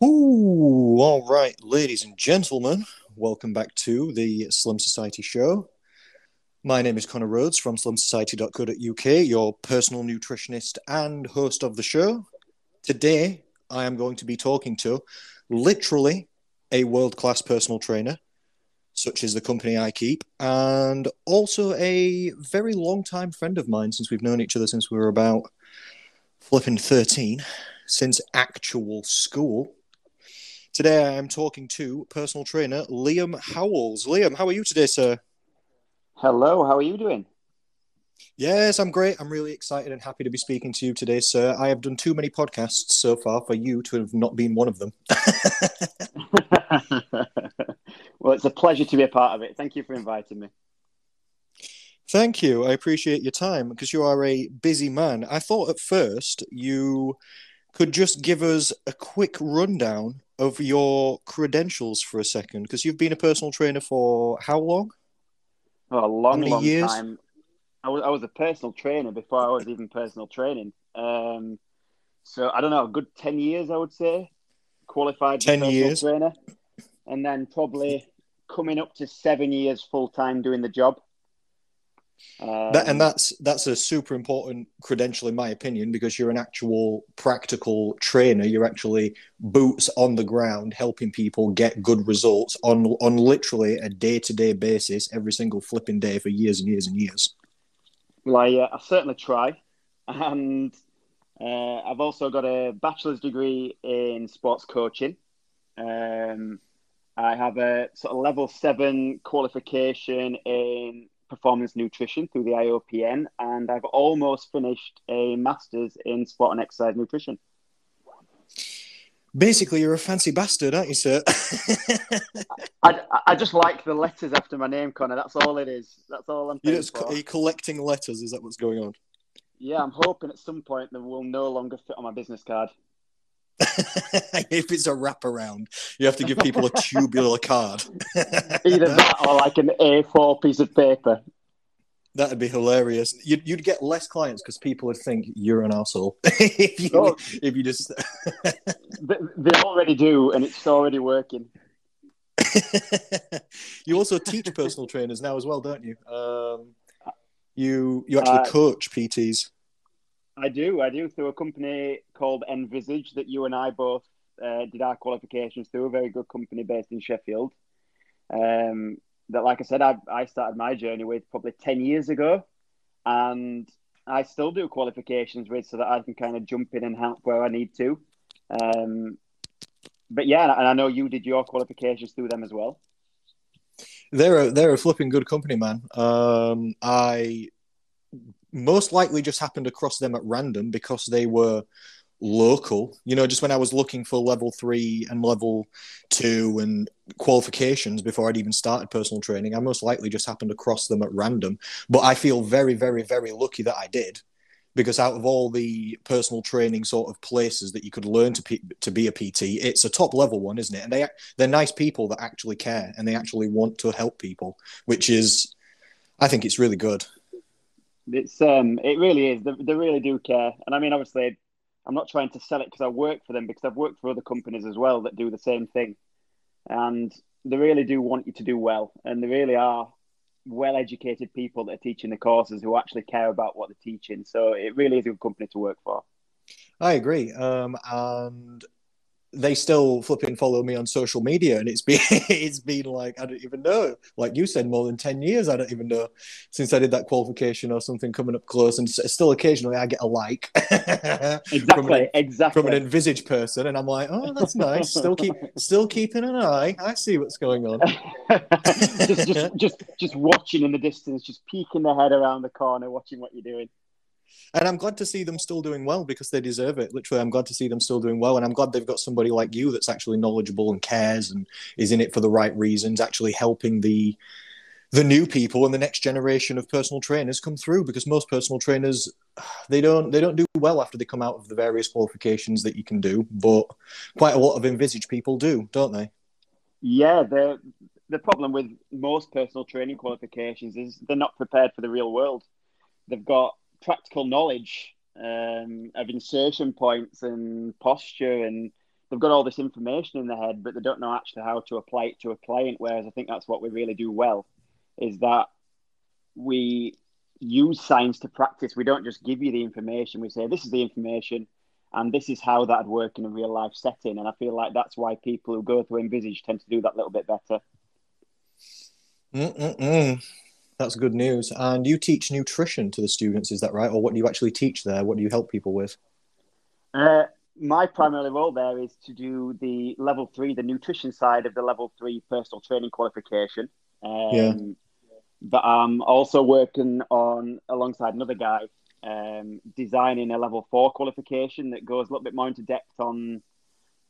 Ooh, all right, ladies and gentlemen, welcome back to the Slim Society Show. My name is Connor Rhodes from slimsociety.co.uk, your personal nutritionist and host of the show. Today, I am going to be talking to literally a world class personal trainer, such as the company I keep, and also a very long time friend of mine since we've known each other since we were about flipping 13, since actual school. Today I am talking to personal trainer Liam Howells. Liam, how are you today, sir? Hello, how are you doing? Yes, I'm great. I'm really excited and happy to be speaking to you today, sir. I have done too many podcasts so far for you to have not been one of them. well, it's a pleasure to be a part of it. Thank you for inviting me. Thank you. I appreciate your time because you are a busy man. I thought at first you could just give us a quick rundown of your credentials for a second because you've been a personal trainer for how long? Oh, a long, long years? time. I was, I was a personal trainer before I was even personal training. Um, so I don't know, a good 10 years, I would say. Qualified 10 years. trainer. And then probably coming up to seven years full time doing the job. Um, that, and um, that's that's a super important credential in my opinion because you're an actual practical trainer. You're actually boots on the ground, helping people get good results on on literally a day to day basis, every single flipping day for years and years and years. Well, I, uh, I certainly try, and uh, I've also got a bachelor's degree in sports coaching. Um, I have a sort of level seven qualification in performance nutrition through the IOPN, and I've almost finished a master's in sport and exercise nutrition. Basically, you're a fancy bastard, aren't you, sir? I, I just like the letters after my name, Connor. That's all it is. That's all I'm. You're, are you collecting letters? Is that what's going on? Yeah, I'm hoping at some point they will no longer fit on my business card. If it's a wraparound, you have to give people a tubular card. Either that or like an A4 piece of paper. That'd be hilarious. You'd, you'd get less clients because people would think you're an asshole if you oh, if you just. they already do, and it's already working. you also teach personal trainers now as well, don't you? Um, you you actually uh, coach PTs. I do. I do through a company called Envisage that you and I both uh, did our qualifications through. A very good company based in Sheffield. Um, that, like I said, I, I started my journey with probably 10 years ago. And I still do qualifications with so that I can kind of jump in and help where I need to. Um, but yeah, and I know you did your qualifications through them as well. They're a, they're a flipping good company, man. Um, I most likely just happened across them at random because they were local. You know, just when I was looking for level three and level two and qualifications before I'd even started personal training, I most likely just happened across them at random. But I feel very, very, very lucky that I did. Because out of all the personal training sort of places that you could learn to P- to be a PT, it's a top level one, isn't it? And they they're nice people that actually care and they actually want to help people, which is, I think it's really good. It's um, it really is. They, they really do care, and I mean, obviously, I'm not trying to sell it because I work for them because I've worked for other companies as well that do the same thing, and they really do want you to do well, and they really are well-educated people that are teaching the courses who actually care about what they're teaching. So it really is a good company to work for. I agree, um, and they still flipping follow me on social media and it's been it's been like i don't even know. Like you said more than 10 years i don't even know since i did that qualification or something coming up close and still occasionally i get a like exactly from an, exactly from an Envisage person and i'm like oh that's nice. Still keep still keeping an eye. I see what's going on. Just, just just just watching in the distance just peeking their head around the corner watching what you're doing and I'm glad to see them still doing well because they deserve it. Literally, I'm glad to see them still doing well, and I'm glad they've got somebody like you that's actually knowledgeable and cares and is in it for the right reasons, actually helping the the new people and the next generation of personal trainers come through. Because most personal trainers they don't they don't do well after they come out of the various qualifications that you can do. But quite a lot of Envisage people do don't they? Yeah the the problem with most personal training qualifications is they're not prepared for the real world. They've got practical knowledge um, of insertion points and posture and they've got all this information in their head, but they don't know actually how to apply it to a client. Whereas I think that's what we really do well, is that we use science to practice. We don't just give you the information. We say this is the information, and this is how that'd work in a real life setting. And I feel like that's why people who go through Envisage tend to do that a little bit better. Mm-mm-mm. That's good news. And you teach nutrition to the students, is that right? Or what do you actually teach there? What do you help people with? Uh, my primary role there is to do the level three, the nutrition side of the level three personal training qualification. Um, yeah. But I'm also working on alongside another guy, um, designing a level four qualification that goes a little bit more into depth on,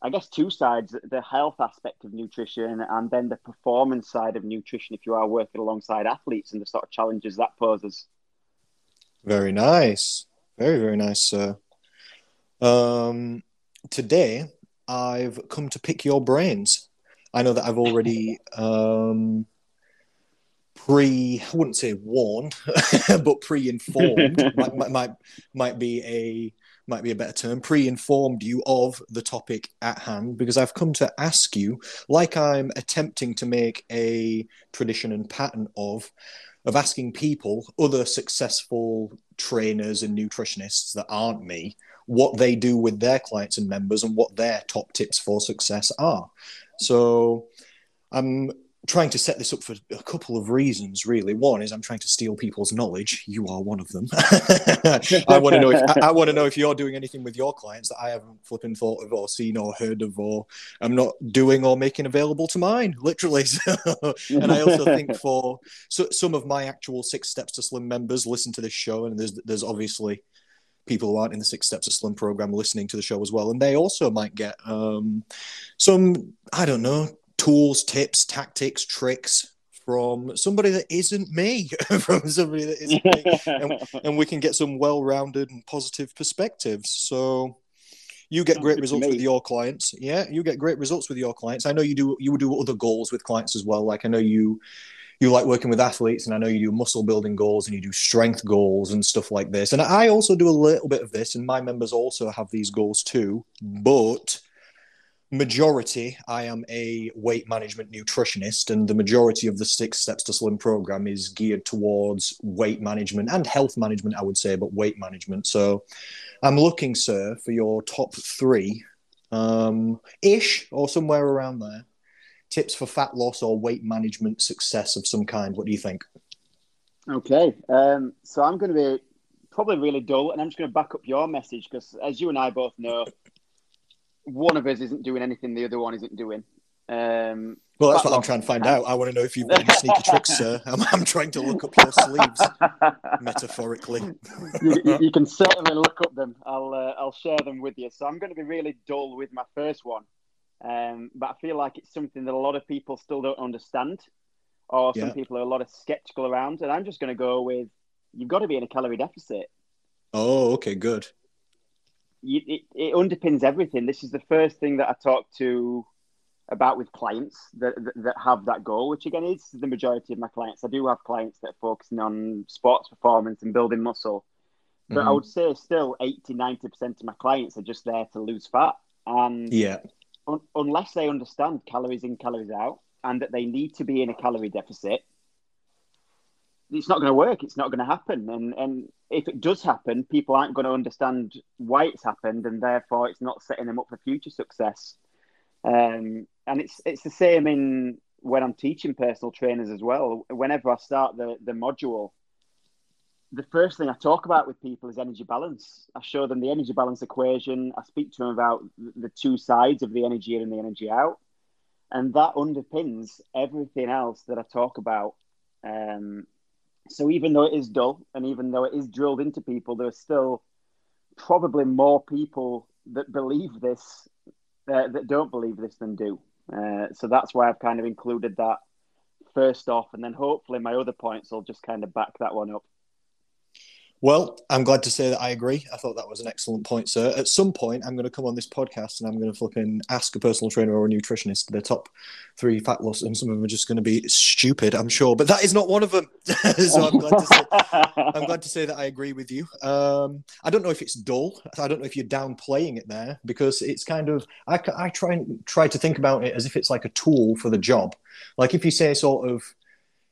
I guess, two sides: the health aspect of nutrition and then the performance side of nutrition. If you are working alongside athletes and the sort of challenges that poses. Very nice, very very nice, sir. Um, today, I've come to pick your brains. I know that I've already um, pre, I wouldn't say warned, but pre-informed might, might might be a might be a better term. Pre-informed you of the topic at hand because I've come to ask you, like I'm attempting to make a tradition and pattern of, of asking people, other successful trainers and nutritionists that aren't me, what they do with their clients and members and what their top tips for success are. So I'm trying to set this up for a couple of reasons really. One is i'm trying to steal people's knowledge. You are one of them. I want to know if I, I, want to know if you're doing anything with your clients that i haven't flipping thought of or seen or heard of or i'm not doing or making available to mine literally. And i also think for so, some of my actual six steps to slim members listen to this show and there's there's obviously people who aren't in the Six Steps to Slim program listening to the show as well, and they also might get um, some I don't know tools, tips, tactics, tricks from somebody that isn't me, from somebody that isn't me, and, and we can get some well-rounded and positive perspectives. So you get great results with your clients. Yeah, you get great results with your clients. I know you do. You do other goals with clients as well. Like I know you you like working with athletes, and I know you do muscle building goals and you do strength goals and stuff like this. And I also do a little bit of this, and my members also have these goals too. But majority, I am a weight management nutritionist, and the majority of the Six Steps to Slim program is geared towards weight management and health management, I would say, but weight management. So I'm looking, sir, for your top three um, ish or somewhere around there tips for fat loss or weight management success of some kind. What do you think? Okay, um, so I'm going to be probably really dull, and I'm just going to back up your message because, as you and I both know, one of us isn't doing anything the other one isn't doing. Um, well, that's what loss. I'm trying to find out. I want to know if you've got any sneaky tricks, sir. I'm, I'm, trying to look up your sleeves, metaphorically. you, you, can certainly look up them. I'll uh, I'll share them with you. So I'm going to be really dull with my first one, um, but I feel like it's something that a lot of people still don't understand, or some yeah. people are a lot of skeptical around. And I'm just going to go with you've got to be in a calorie deficit. Oh, okay, good. You, it, it underpins everything. This is the first thing that I talk to about with clients that, that, that have that goal, which again is the majority of my clients. I do have clients that are focusing on sports performance and building muscle, but mm-hmm. I would say still 80 90% of my clients are just there to lose fat. And yeah, un- unless they understand calories in, calories out, and that they need to be in a calorie deficit, it's not going to work. It's not going to happen. And and if it does happen, people aren't going to understand why it's happened, and therefore it's not setting them up for future success. Um, and it's it's the same in when I'm teaching personal trainers as well. Whenever I start the the module, the first thing I talk about with people is energy balance. I show them the energy balance equation. I speak to them about the two sides of the energy in and the energy out. And that underpins everything else that I talk about. Um, so even though it is dull and even though it is drilled into people, there are still probably more people that believe this uh, that don't believe this than do. Uh, so that's why I've kind of included that first off, and then hopefully my other points will just kind of back that one up. Well, I'm glad to say that I agree. I thought that was an excellent point, sir. At some point, I'm going to come on this podcast and I'm going to flipping ask a personal trainer or a nutritionist the top three fat loss, and some of them are just going to be stupid, I'm sure. But that is not one of them. so I'm glad, to say, I'm glad to say that I agree with you. Um, I don't know if it's dull. I don't know if you're downplaying it there because it's kind of I, I try and try to think about it as if it's like a tool for the job. Like if you say sort of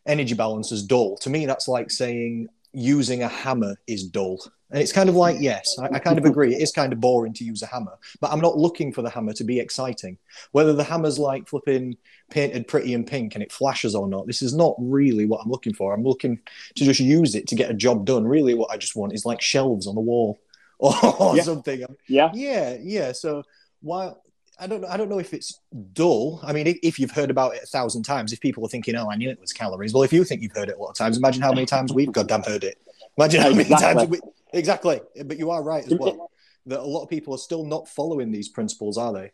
energy balance is dull, to me that's like saying using a hammer is dull. And it's kind of like, yes, I, I, kind of agree. It is kind of boring to use a hammer, but I'm not looking for the hammer to be exciting. Whether the hammer's like flipping painted pretty and pink and it flashes or not, this is not really what I'm looking for. I'm looking to just use it to get a job done. Really, what I just want is like shelves on the wall or, Yeah. something. Yeah. Yeah, yeah. So while I don't know, I don't know if it's dull. I mean, if, if you've heard about it a thousand times, if people are thinking, "Oh, I knew it was calories," well, if you think you've heard it a lot of times, imagine how many times we've goddamn heard it. Imagine how many Exactly. times we exactly. But you are right as well that a lot of people are still not following these principles, are they?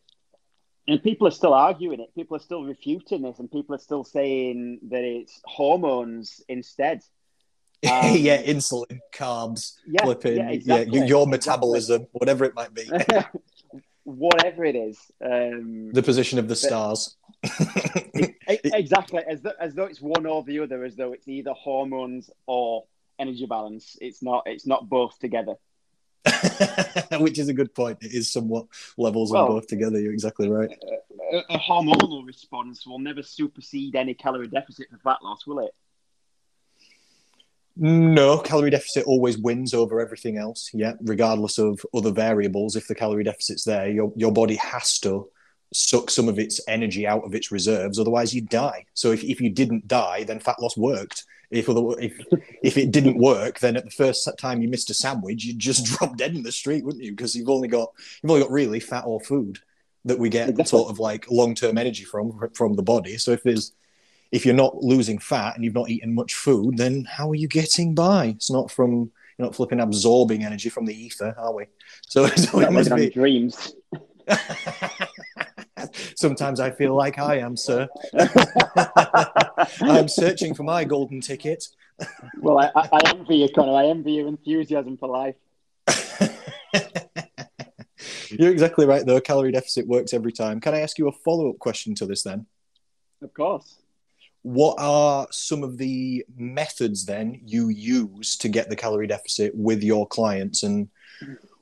And people are still arguing it. People are still refuting this, and people are still saying that it's hormones instead. Um, yeah, insulin, carbs, Yeah, flipping, yeah, yeah, your, your exactly. metabolism, whatever it might be, Whatever it is. Um, the position of the stars. exactly, as though, as though it's one or the other, as though it's either hormones or energy balance. It's not. It's not both together. Which is a good point. It is somewhat levels Well- of both together. You're exactly right. A, a hormonal response will never supersede any calorie deficit for fat loss, will it? No, calorie deficit always wins over everything else. Yeah, regardless of other variables. If the calorie deficit's there, your your body has to suck some of its energy out of its reserves. Otherwise, you die. So if, if you didn't die, then fat loss worked. If other, if if it didn't work, then at the first time you missed a sandwich, you'd just drop dead in the street, wouldn't you? Because you've only got you've only got really fat or food that we get sort of like long term energy from from the body. So if there's if you're not losing fat and you've not eaten much food, then how are you getting by? It's not from you're not flipping absorbing energy from the ether, are we? So, so it must be. dreams. Sometimes I feel like I am, sir. I'm searching for my golden ticket. Well, I, I, I envy you, Connor. I envy your enthusiasm for life. You're exactly right, though. Calorie deficit works every time. Can I ask you a follow up question to this then? Of course. What are some of the methods then you use to get the calorie deficit with your clients? And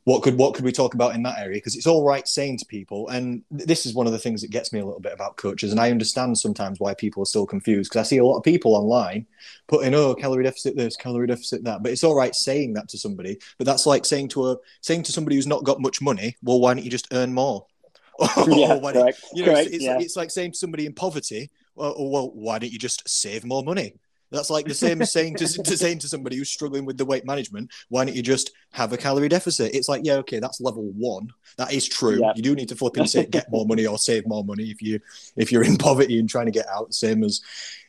what could what could we talk about in that area? Because it's all right saying to people and this is one of the things that gets me a little bit about coaches and I understand sometimes why people are still confused because I see a lot of people online putting oh calorie deficit this calorie deficit that but it's all right saying that to somebody but that's like saying to a saying to somebody who's not got much money well why don't you just earn more? Yeah, you know, correct, it's, it's, yeah. it's like saying to somebody in poverty, well, oh, well, why don't you just save more money? That's like the same as saying to, to saying to somebody who's struggling with the weight management, why don't you just have a calorie deficit? It's like, yeah, okay, that's level one. That is true. You do need to flip and say get more money or save more money if you if you're in poverty and trying to get out, same as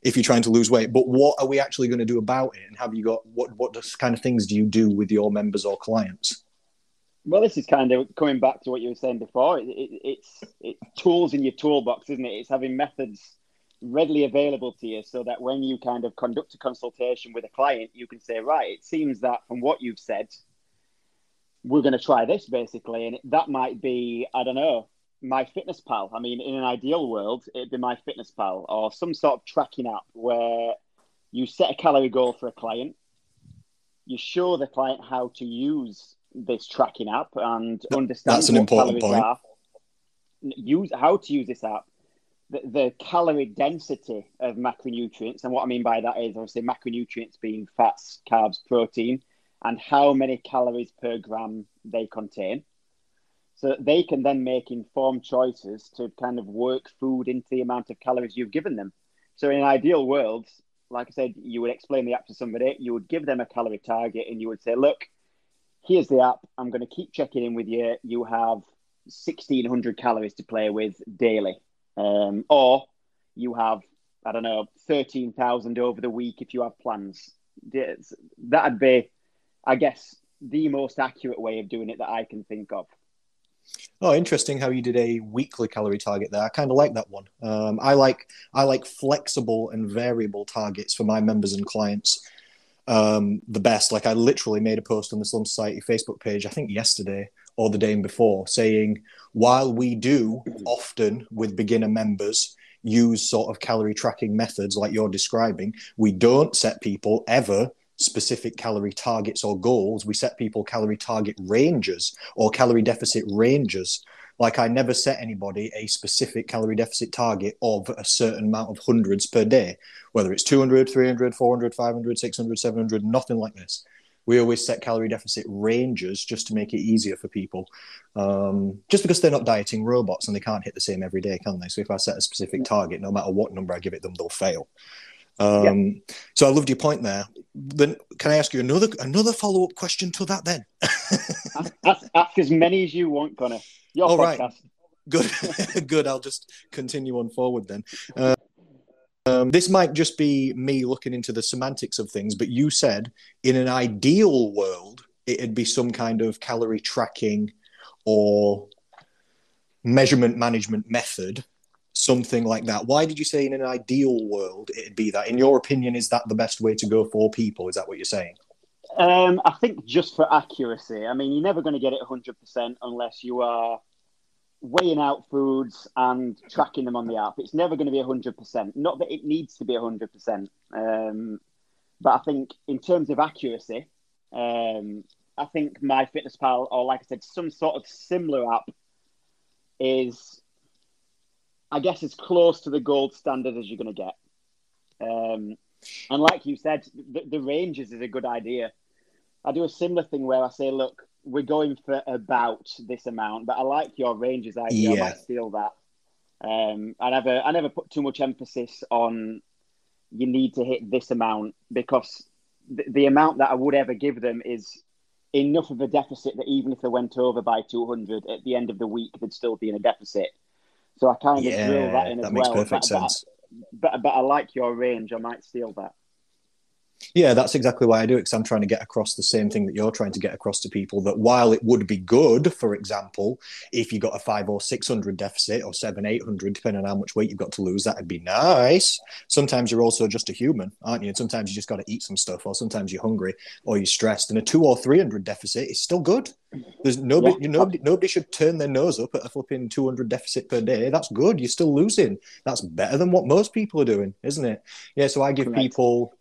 if you're trying to lose weight. But what are we actually going to do about it? And have you got what what kind of things do you do with your members or clients? Well, this is kind of coming back to what you were saying before. It, it, it's it's tools in your toolbox, isn't it? It's having methods readily available to you so that when you kind of conduct a consultation with a client, you can say, right, it seems that from what you've said, we're going to try this basically. And that might be, I don't know, MyFitnessPal. I mean, in an ideal world, it'd be my fitness pal or some sort of tracking app where you set a calorie goal for a client, you show the client how to use this tracking app and understand that's an what important point. are, use how to use this app, the, calorie density of macronutrients, and what I mean by that is obviously macronutrients being fats, carbs, protein, and how many calories per gram they contain. So that they can then make informed choices to kind of work food into the amount of calories you've given them. So in an ideal world, like I said, you would explain the app to somebody, you would give them a calorie target, and you would say, look, here's the app. I'm going to keep checking in with you. You have 1600 calories to play with daily. Um, or you have, I don't know, 13,000 over the week if you have plans. That'd be, I guess, the most accurate way of doing it that I can think of. Oh, interesting how you did a weekly calorie target there. I kind of like that one. Um, I like I like flexible and variable targets for my members and clients. um, the best. Like I literally made a post on the Slim Society Facebook page, I think yesterday or the day before, saying while we do often with beginner members use sort of calorie tracking methods like you're describing, we don't set people ever specific calorie targets or goals. We set people calorie target ranges or calorie deficit ranges. Like I never set anybody a specific calorie deficit target of a certain amount of hundreds per day, whether it's 200, 300, 400, 500, 600, 700, nothing like this. We always set calorie deficit ranges just to make it easier for people. Um, just because they're not dieting robots and they can't hit the same every day, can they? So if I set a specific target, no matter what number I give it them, they'll fail. Um, yeah. So I loved your point there. Then can I ask you another another follow up question to that? Then ask, ask, as many as you want, Connor. Your All podcast. Right. Good, good. I'll just continue on forward then. Uh, um, this might just be me looking into the semantics of things, but you said in an ideal world, it'd be some kind of calorie tracking or measurement management method, something like that. Why did you say in an ideal world it'd be that? In your opinion, is that the best way to go for people? Is that what you're saying? Um, I think just for accuracy. I mean, you're never going to get it 100% unless you are weighing out foods and tracking them on the app. It's never going to be 100%. Not that it needs to be 100%. Um, but I think in terms of accuracy, um, I think MyFitnessPal, or like I said, some sort of similar app is, I guess, as close to the gold standard as you're going to get. Um, and like you said, the, the ranges is a good idea. I do a similar thing where I say, look, we're going for about this amount, but I like your ranges idea. Yeah. I might steal that. Um, I never, I never put too much emphasis on you need to hit this amount because the, the amount that I would ever give them is enough of a deficit that even if they went over by 200 at the end of the week, they'd still be in a deficit. So I kind of yeah, drill that in as that well. Makes perfect but, sense. But, but, but I like your range. I might steal that. Yeah, that's exactly why I do it because I'm trying to get across the same thing that you're trying to get across to people. That while it would be good, for example, if you got a five or six hundred deficit or seven, eight hundred, depending on how much weight you've got to lose, that'd be nice. Sometimes you're also just a human, aren't you? And sometimes you just got to eat some stuff, or sometimes you're hungry or you're stressed. And a two or three hundred deficit is still good. There's nobody, yeah. nobody, nobody should turn their nose up at a flipping two hundred deficit per day. That's good. You're still losing. That's better than what most people are doing, isn't it? Yeah. So I give Correct. people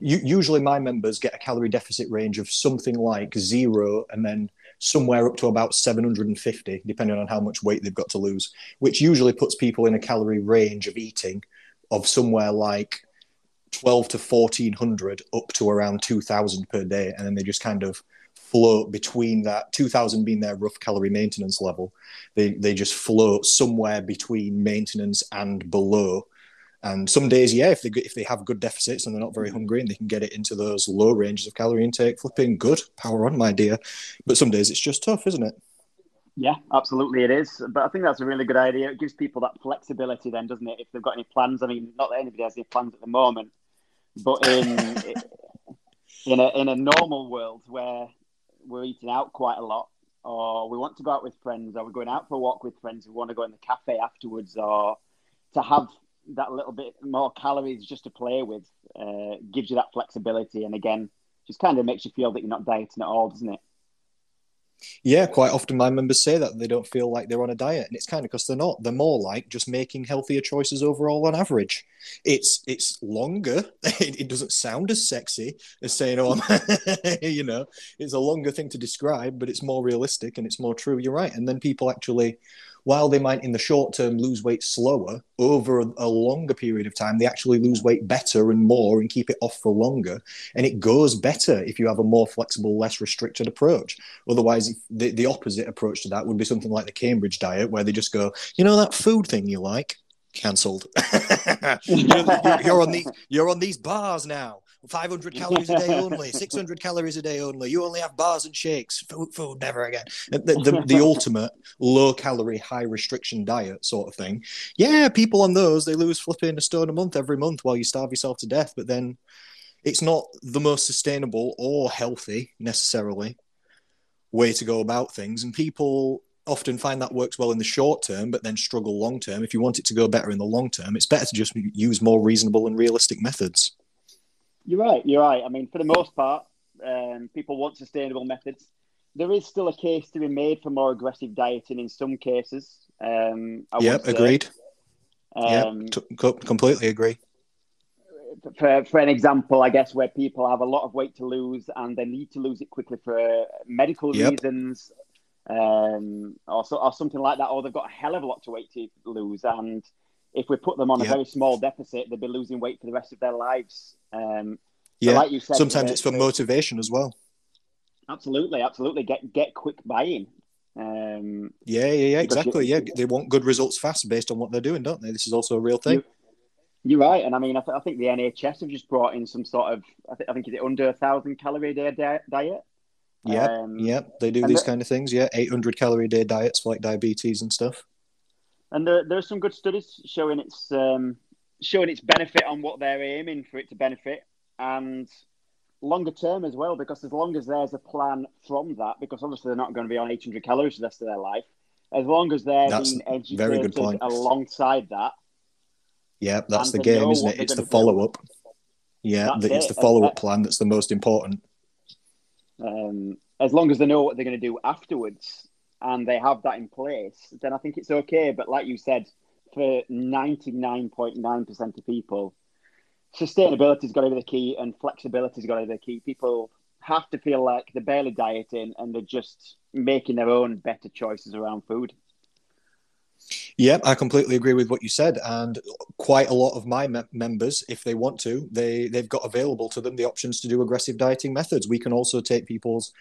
usually my members get a calorie deficit range of something like zero and then somewhere up to about 750 depending on how much weight they've got to lose which usually puts people in a calorie range of eating of somewhere like 12 to 1400 up to around 2000 per day. And then they just kind of float between that 2000 being their rough calorie maintenance level. They they just float somewhere between maintenance and below and some days, yeah, if they if they have good deficits and they're not very hungry and they can get it into those low ranges of calorie intake, flipping good, power on, my dear. But some days it's just tough, isn't it? Yeah, absolutely, it is. But I think that's a really good idea. It gives people that flexibility, then, doesn't it? If they've got any plans, I mean, not that anybody has any plans at the moment, but in in a in a normal world where we're eating out quite a lot, or we want to go out with friends, or we're going out for a walk with friends, we want to go in the cafe afterwards, or to have that little bit more calories just to play with uh, gives you that flexibility, and again, just kind of makes you feel that you're not dieting at all, doesn't it? Yeah, quite often my members say that they don't feel like they're on a diet, and it's kind of because they're not. They're more like just making healthier choices overall on average. It's it's longer. It, it doesn't sound as sexy as saying, "Oh, you know." It's a longer thing to describe, but it's more realistic and it's more true. You're right, and then people actually while they might in the short term lose weight slower, over a, longer period of time, they actually lose weight better and more and keep it off for longer. And it goes better if you have a more flexible, less restricted approach. Otherwise, the, the opposite approach to that would be something like the Cambridge diet, where they just go, you know, that food thing you like? Cancelled. you're, you're on these. You're on these bars now. 500 calories a day only, 600 calories a day only. You only have bars and shakes. Food, food, never again. The, the, the ultimate low calorie, high restriction diet sort of thing. Yeah, people on those, they lose flipping a stone a month every month while you starve yourself to death. But then it's not the most sustainable or healthy necessarily way to go about things. And people often find that works well in the short term, but then struggle long term. If you want it to go better in the long term, it's better to just use more reasonable and realistic methods. You're right. You're right. I mean, for the most part, um, people want sustainable methods. There is still a case to be made for more aggressive dieting in some cases. Um, I yep, agreed. Um, yep, t- completely agree. For, for an example, I guess where people have a lot of weight to lose and they need to lose it quickly for medical Yep. reasons, um, or, so, or something like that, or they've got a hell of a lot to weight to lose, and if we put them on a very small deficit, they'd be losing weight for the rest of their lives. Um, Yeah, like you said, sometimes the- it's for motivation as well. Absolutely, absolutely. Get get quick buy-in. Um, Yeah, yeah, yeah, exactly. you- Yeah, they want good results fast based on what they're doing, don't they? This is also a real thing. you're right, and I mean, I, th- I think the NHS have just brought in some sort of, I, th- I think it's under a thousand calorie a day di- diet. Yeah, Um, yeah, they do these the- kind of things. Yeah, 800 calorie a day diets for like diabetes and stuff. And there, there are some good studies showing its um, showing its benefit on what they're aiming for it to benefit, and longer term as well. Because as long as there's a plan from that, because obviously they're not going to be on 800 calories for the rest of their life. As long as they're That's being a very good educated point. alongside that, Yeah, that's the game, isn't it? It's the follow up. Yeah, That's the, it's it. the follow up Uh, plan that's the most important. um, as long as they know what they're going to do afterwards and they have that in place, then I think it's okay. But like you said, for 99.9% of people, sustainability's got to be the key and flexibility's got to be the key. People have to feel like they're barely dieting and they're just making their own better choices around food. Yeah, I completely agree with what you said, and quite a lot of my me- members, if they want to, they they've got available to them the options to do aggressive dieting methods. We can also take people's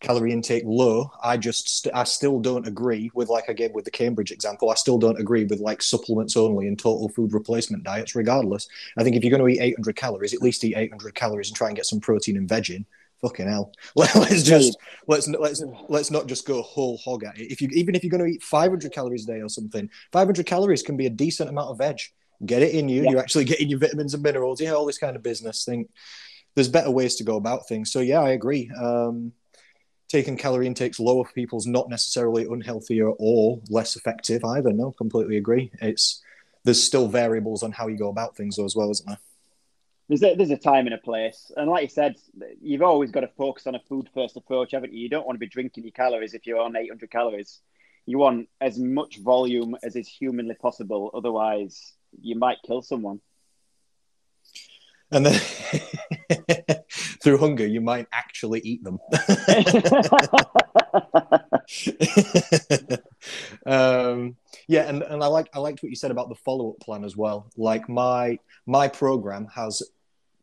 calorie intake low. I just st- I still don't agree with like I gave with the Cambridge example. I still don't agree with like supplements only and total food replacement diets. Regardless, I think if you're going to eat 800 calories, at least eat 800 calories and try and get some protein and veg in. Fucking hell. Let's just let's let's let's not just go whole hog at it. If you even if you're going to eat 500 calories a day or something, 500 calories can be a decent amount of veg. Get it in you. Yeah. You're actually getting your vitamins and minerals. Yeah, all this kind of business thing. There's better ways to go about things. So yeah, I agree. Um, taking calorie intakes lower for people is not necessarily unhealthier or less effective either. No, completely agree. It's there's still variables on how you go about things though as well, isn't there? There's a, there's a time and a place. And like you said, you've always got to focus on a food first approach, haven't you? You don't want to be drinking your calories if you're on 800 calories. You want as much volume as is humanly possible. Otherwise, you might kill someone. And then through hunger, you might actually eat them. um, yeah, and, and I like I liked what you said about the follow up plan as well. Like my my program has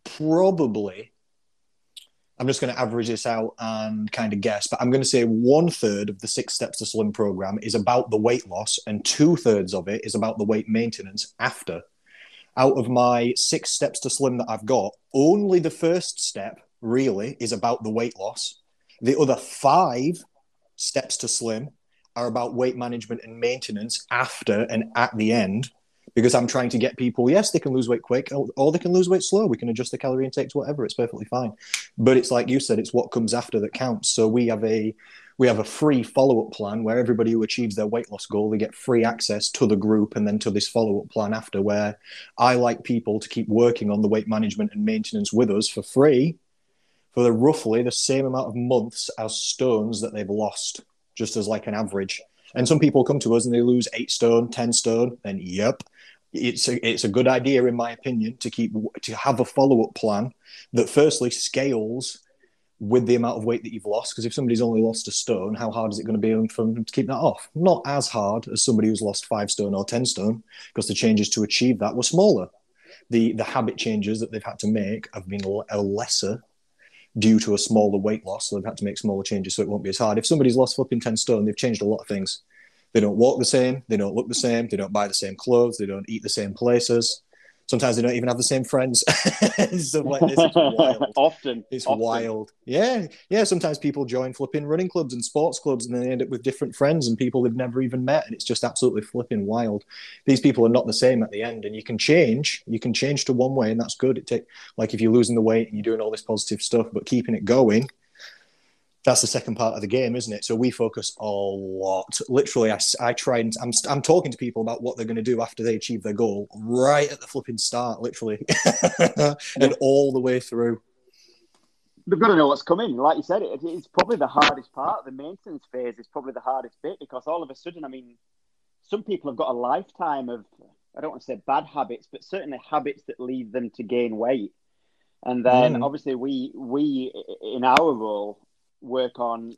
probably I'm just going to average this out and kind of guess, but I'm going to say one third of the six steps to slim program is about the weight loss, and two thirds of it is about the weight maintenance after. Out of my six steps to slim that I've got, only the first step really is about the weight loss. The other five steps to slim are about weight management and maintenance after and at the end because I'm trying to get people, yes, they can lose weight quick or, they can lose weight slow. We can adjust the calorie intake to whatever. It's perfectly fine. But it's like you said, it's what comes after that counts. So we have a we have a free follow-up plan where everybody who achieves their weight loss goal, they get free access to the group and then to this follow-up plan after where I like people to keep working on the weight management and maintenance with us for free for the roughly the same amount of months as stones that they've lost, just as like an average. And some people come to us and they lose eight stone, ten stone, and yep, it's a, it's a good idea in my opinion to keep to have a follow up plan that firstly scales with the amount of weight that you've lost. Because if somebody's only lost a stone, how hard is it going to be for them to keep that off? Not as hard as somebody who's lost five stone or ten stone, because the changes to achieve that were smaller. The the habit changes that they've had to make have been a lesser due to a smaller weight loss. So they've had to make smaller changes so it won't be as hard. If somebody's lost flipping 10 stone, they've changed a lot of things. They don't walk the same, they don't look the same, they don't buy the same clothes, they don't eat the same places. Sometimes they don't even have the same friends. Stuff like this. It's wild. often. It's often. wild. Yeah. Yeah. Sometimes people join flipping running clubs and sports clubs and then they end up with different friends and people they've never even met. And it's just absolutely flipping wild. These people are not the same at the end. And you can change. You can change to one way and that's good. It take like if you're losing the weight and you're doing all this positive stuff, but keeping it going, that's the second part of the game, isn't it? So we focus a lot. Literally, I, I try and I'm, I'm talking to people about what they're going to do after they achieve their goal right at the flipping start, literally, and all the way through. They've got to know what's coming. Like you said, it, it's probably the hardest part. The maintenance phase is probably the hardest bit because all of a sudden, I mean, some people have got a lifetime of, I don't want to say bad habits, but certainly habits that lead them to gain weight. And then mm. obviously we we in our role work on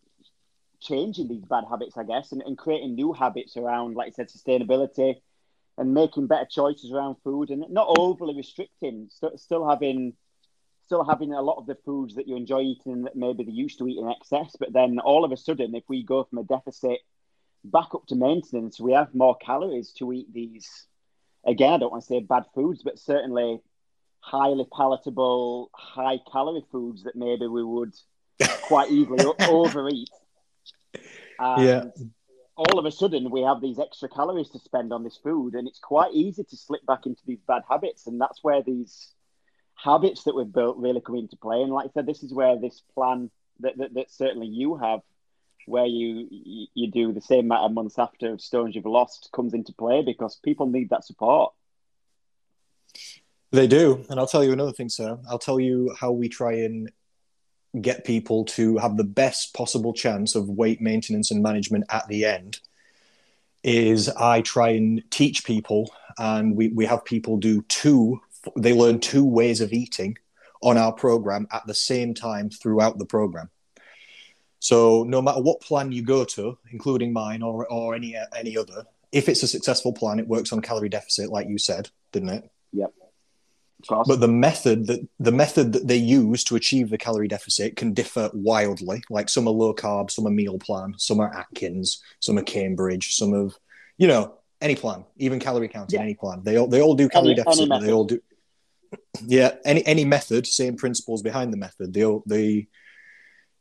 changing these bad habits, I guess, and, and creating new habits around, like I said, sustainability and making better choices around food and not overly restricting, st- still having still having a lot of the foods that you enjoy eating that maybe they used to eat in excess. But then all of a sudden, if we go from a deficit back up to maintenance, we have more calories to eat these. Again, I don't want to say bad foods, but certainly highly palatable, high calorie foods that maybe we would quite easily overeat. And yeah. All of a sudden, we have these extra calories to spend on this food, and it's quite easy to slip back into these bad habits. And that's where these habits that we've built really come into play. And like I said, this is where this plan that, that, that certainly you have, where you you do the same amount of months after stones you've lost, comes into play because people need that support. They do, and I'll tell you another thing, sir. I'll tell you how we try and get people to have the best possible chance of weight maintenance and management at the end is I try and teach people, and we, we have people do two, they learn two ways of eating on our program at the same time throughout the program. So no matter what plan you go to, including mine or, or any any other, if it's a successful plan, it works on calorie deficit, like you said, didn't it? Yep. But the method that the method that they use to achieve the calorie deficit can differ wildly. Like some are low carb, some are meal plan, some are Atkins, some are Cambridge, some of you know any plan, even calorie counting, yeah. any plan. They all they all do calorie any, deficit. Any they all do. Yeah, any any method, same principles behind the method. They all they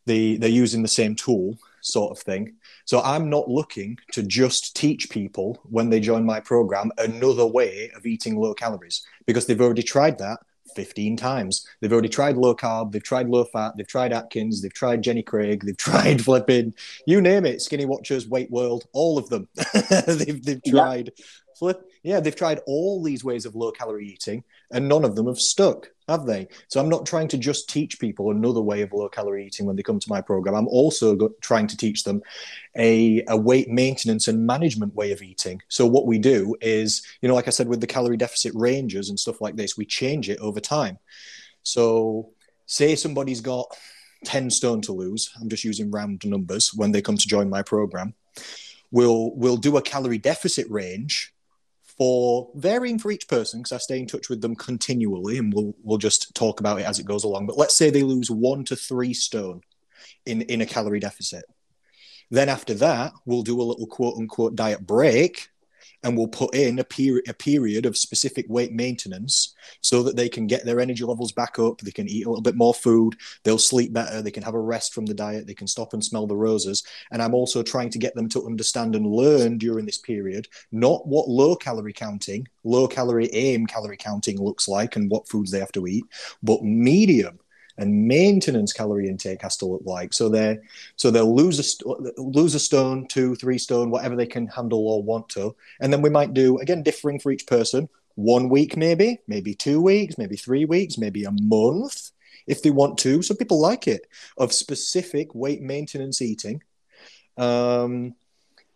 they they're using the same tool, sort of thing. So I'm not looking to just teach people when they join my program another way of eating low calories because they've already tried that 15 times. They've already tried low carb, they've tried low fat, they've tried Atkins, they've tried Jenny Craig, they've tried flipping, you name it, Skinny Watchers, Weight World, all of them. they've, they've tried yeah. flip. Yeah, they've tried all these ways of low calorie eating and none of them have stuck have they? So I'm not trying to just teach people another way of low calorie eating when they come to my program. I'm also go- trying to teach them a, a weight maintenance and management way of eating. So what we do is, you know, like I said, with the calorie deficit ranges and stuff like this, we change it over time. So say somebody's got 10 stone to lose. I'm just using round numbers when they come to join my program. We'll, we'll do a calorie deficit range for varying for each person because I stay in touch with them continually and we'll we'll just talk about it as it goes along. But let's say they lose one to three stone in, in a calorie deficit. Then after that, we'll do a little quote unquote diet break and we'll put in a, period a period of specific weight maintenance so that they can get their energy levels back up. They can eat a little bit more food. They'll sleep better. They can have a rest from the diet. They can stop and smell the roses. And I'm also trying to get them to understand and learn during this period not what low calorie counting, low calorie aim calorie counting looks like and what foods they have to eat, but medium and maintenance calorie intake has to look like. So they so they'll lose a st- lose a stone, two, three stone, whatever they can handle or want to, and then we might do again differing for each person. One week, maybe, maybe two weeks, maybe three weeks, maybe a month, if they want to. Some people like it of specific weight maintenance eating. Um,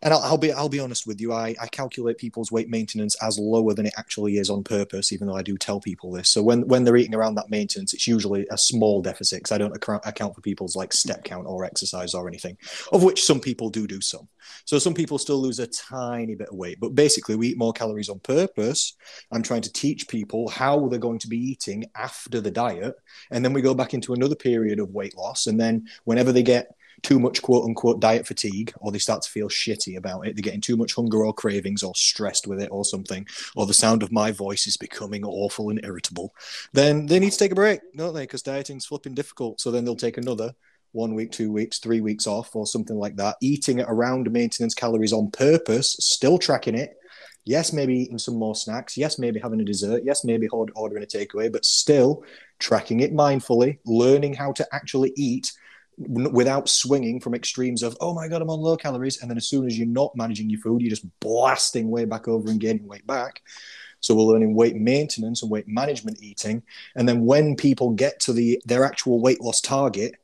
and I'll, I'll, be I'll be honest with you. I, I calculate people's weight maintenance as lower than it actually is on purpose, even though I do tell people this. So when when they're eating around that maintenance, it's usually a small deficit because I don't account, account for people's like step count or exercise or anything, of which some people do do some. So some people still lose a tiny bit of weight, but basically we eat more calories on purpose. I'm trying to teach people how they're going to be eating after the diet, and then we go back into another period of weight loss, and then whenever they get too much quote unquote diet fatigue or they start to feel shitty about it. They're getting too much hunger or cravings or stressed with it or something, or the sound of my voice is becoming awful and irritable. Then they need to take a break, don't they? Because dieting's flipping difficult. So then they'll take another one week, two weeks, three weeks off or something like that, eating it around maintenance calories on purpose, still tracking it. Yes, maybe eating some more snacks. Yes, maybe having a dessert. Yes, maybe ordering a takeaway, but still tracking it mindfully, learning how to actually eat without swinging from extremes of oh my god i'm on low calories. And then as soon as you're not managing your food you're just blasting way back over and gaining weight back. So we're learning weight maintenance and weight management eating. And then when people get to the their actual weight loss target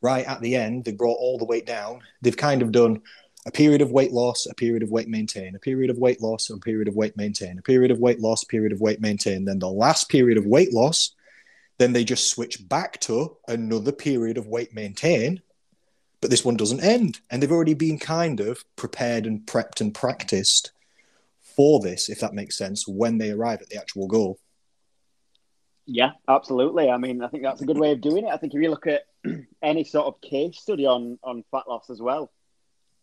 right at the end they brought all the weight down they've kind of done a period of weight loss a period of weight maintain a period of weight loss a period of weight maintain a period of weight loss period of weight maintain then the last period of weight loss then they just switch back to another period of weight maintain, but this one doesn't end. And they've already been kind of prepared and prepped and practiced for this, if that makes sense, when they arrive at the actual goal. Yeah, absolutely. I mean, I think that's a good way of doing it. I think if you look at any sort of case study on on fat loss as well,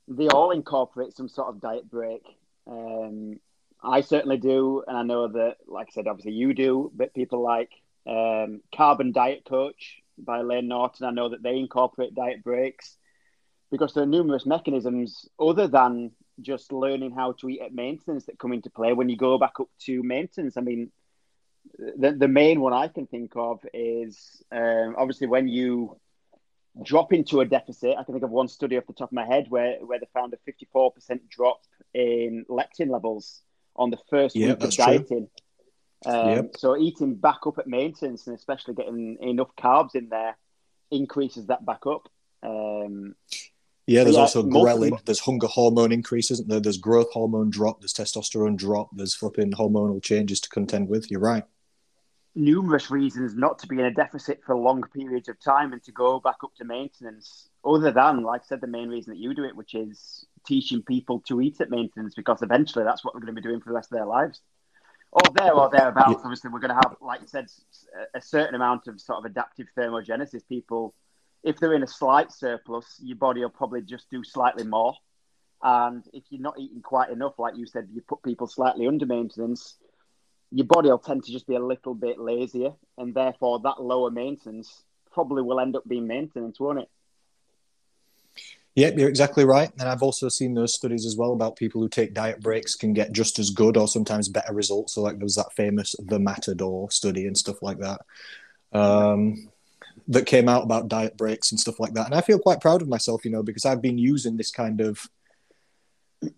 they all incorporate some sort of diet break. Um, I certainly do, and I know that, like I said, obviously you do, but people like um, Carbon Diet Coach by Layne Norton. I know that they incorporate diet breaks because there are numerous mechanisms other than just learning how to eat at maintenance that come into play when you go back up to maintenance. I mean, the, the main one I can think of is um, obviously when you drop into a deficit. I can think of one study off the top of my head where, where they found a 54% drop in leptin levels on the first yeah, week of dieting. True. Um, yep. So eating back up at maintenance and especially getting enough carbs in there increases that back up. Um, yeah, there's yeah, also ghrelin. There's hunger hormone increase, isn't there? There's growth hormone drop. There's testosterone drop. There's flipping hormonal changes to contend with. You're right. Numerous reasons not to be in a deficit for long periods of time and to go back up to maintenance, other than, like I said, the main reason that you do it, which is teaching people to eat at maintenance, because eventually that's what we're going to be doing for the rest of their lives or there or thereabouts. Yeah. Obviously, we're going to have, like you said, a certain amount of sort of adaptive thermogenesis. People, if they're in a slight surplus, your body will probably just do slightly more. And if you're not eating quite enough, like you said, you put people slightly under maintenance, your body will tend to just be a little bit lazier. And therefore, that lower maintenance probably will end up being maintenance, won't it? Yep, you're exactly right. And I've also seen those studies as well about people who take diet breaks can get just as good or sometimes better results. So, like, there was that famous The Matador study and stuff like that um, that came out about diet breaks and stuff like that. And I feel quite proud of myself, you know, because I've been using this kind of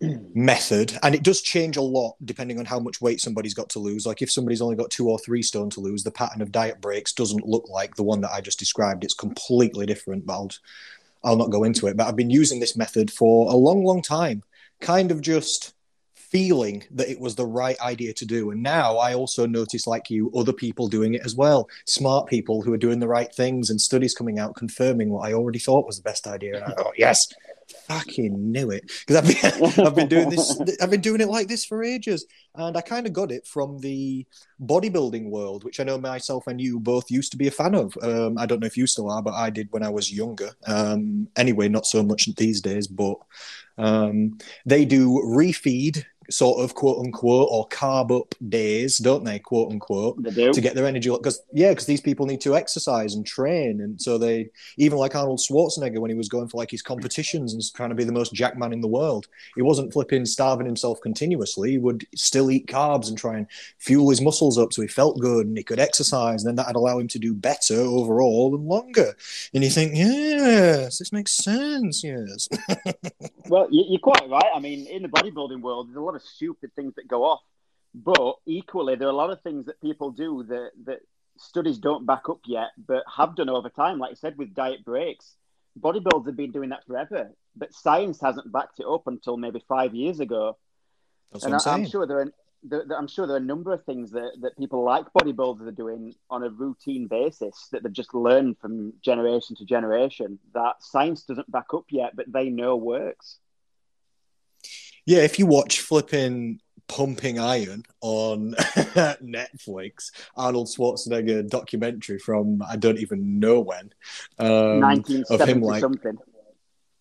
method and it does change a lot depending on how much weight somebody's got to lose like if somebody's only got two or three stone to lose the pattern of diet breaks doesn't look like the one that i just described it's completely different but I'll, I'll not go into it, but I've been using this method for a long, long time, kind of just feeling that it was the right idea to do. And now I also notice, like you, other people doing it as well. Smart people who are doing the right things and studies coming out confirming what I already thought was the best idea. And I thought, yes, fucking knew it. Because I've been I've been doing this I've been doing it like this for ages. And I kind of got it from the bodybuilding world which I know myself and you both used to be a fan of. Um, I don't know if you still are but I did when I was younger. Um, anyway not so much these days but um, they do refeed sort of quote unquote or carb up days, don't they? Quote unquote, they do. to get their energy. Because yeah, because these people need to exercise and train, and so they even like Arnold Schwarzenegger when he was going for like his competitions and trying to be the most jack man in the world, he wasn't flipping starving himself continuously. He would still eat carbs and try and fuel his muscles up so he felt good and he could exercise, and then that'd allow him to do better overall and longer. And you think, yes, this makes sense. Yes. well, you're quite right. I mean, in the bodybuilding world, there's a lot of of stupid things that go off. But equally, there are a lot of things that people do that, that studies don't back up yet, but have done over time. Like I said, with diet breaks, bodybuilders have been doing that forever, but science hasn't backed it up until maybe five years ago. That's and I, am sure there are. There, I'm sure there are a number of things that, that people like bodybuilders are doing on a routine basis that they've just learned from generation to generation that science doesn't back up yet, but they know works. Yeah, if you watch flipping Pumping Iron on Netflix, Arnold Schwarzenegger documentary from I don't even know when. Um, 1970 like, something.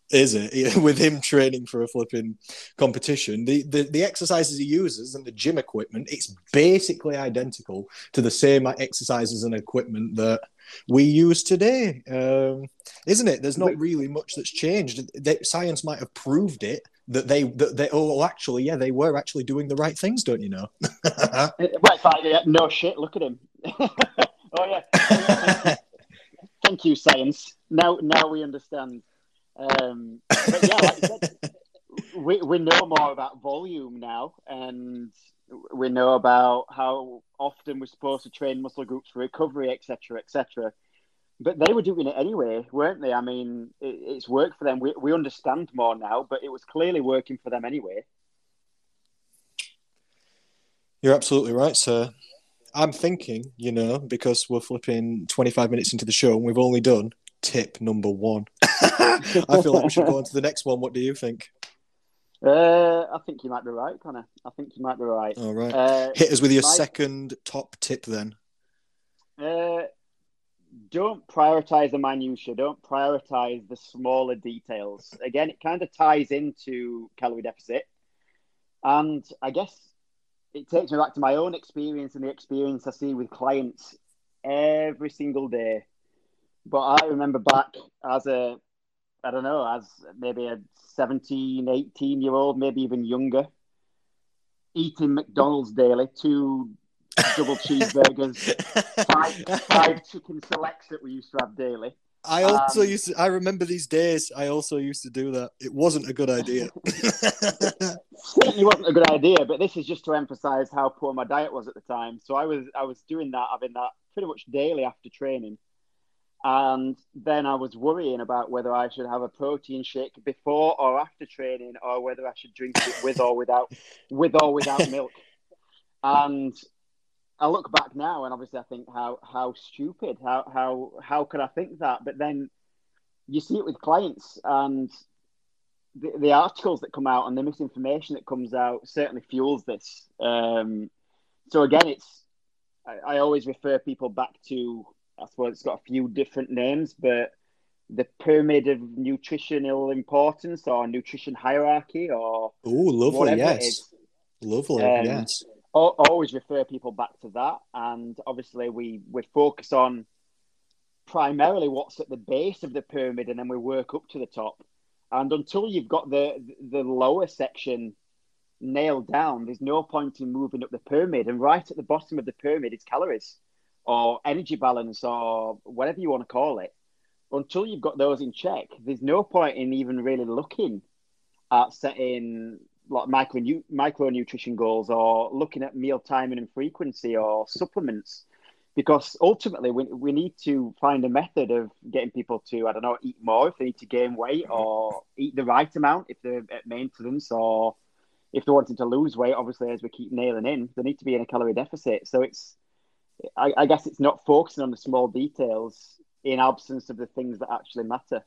Is it with him training for a flipping competition? The, the the exercises he uses and the gym equipment, it's basically identical to the same exercises and equipment that we use today, um, isn't it? There's not really much that's changed. Science might have proved it, that they that they oh actually yeah they were actually doing the right things don't you know well it's like yeah, no shit look at him oh yeah thank you science now, now we understand. Um, but yeah, like I said, we we know more about volume now, and we know about how often we're supposed to train muscle groups for recovery, etc., etc. But they were doing it anyway, weren't they? I mean, it, it's worked for them. We we understand more now, but it was clearly working for them anyway. You're absolutely right, sir. I'm thinking, you know, because we're flipping 25 minutes into the show and we've only done tip number one. I feel like we should go on to the next one. What do you think? Uh, I think you might be right, Connor. I think you might be right. All right. Uh, Hit us with your second top tip then. Uh, don't prioritize the minutia. Don't prioritize the smaller details. Again, it kind of ties into calorie deficit, and I guess it takes me back to my own experience and the experience I see with clients every single day. But I remember back as a, I don't know, as maybe a 17, 18 year old, maybe even younger, eating McDonald's daily, two double cheeseburgers, five, five chicken selects that we used to have daily. I also Um, used to, I remember these days. I also used to do that. It wasn't a good idea. certainly wasn't a good idea, but this is just to emphasize how poor my diet was at the time. So I was I was doing that, having that pretty much daily after training. And then I was worrying about whether I should have a protein shake before or after training, or whether I should drink it with or without with or without milk. And I look back now, and obviously I think how how stupid, how how how could I think that? But then you see it with clients, and the, the articles that come out and the misinformation that comes out certainly fuels this. Um, so again, it's I, I always refer people back to I suppose it's got a few different names, but the pyramid of nutritional importance or nutrition hierarchy or oh, lovely. Yes. Lovely. Um, yes. Al- always refer people back to that. And obviously, we we focus on primarily what's at the base of the pyramid, and then we work up to the top. And until you've got the the lower section nailed down, there's no point in moving up the pyramid. And right at the bottom of the pyramid is calories, or energy balance, or whatever you want to call it. Until you've got those in check, there's no point in even really looking at setting like micro micronutrition goals or looking at meal timing and frequency or supplements. Because ultimately we, we need to find a method of getting people to i don't know eat more if they need to gain weight mm-hmm. or eat the right amount if they're at maintenance or if they're wanting to lose weight obviously as we keep nailing in they need to be in a calorie deficit. So it's i, I guess it's not focusing on the small details in absence of the things that actually matter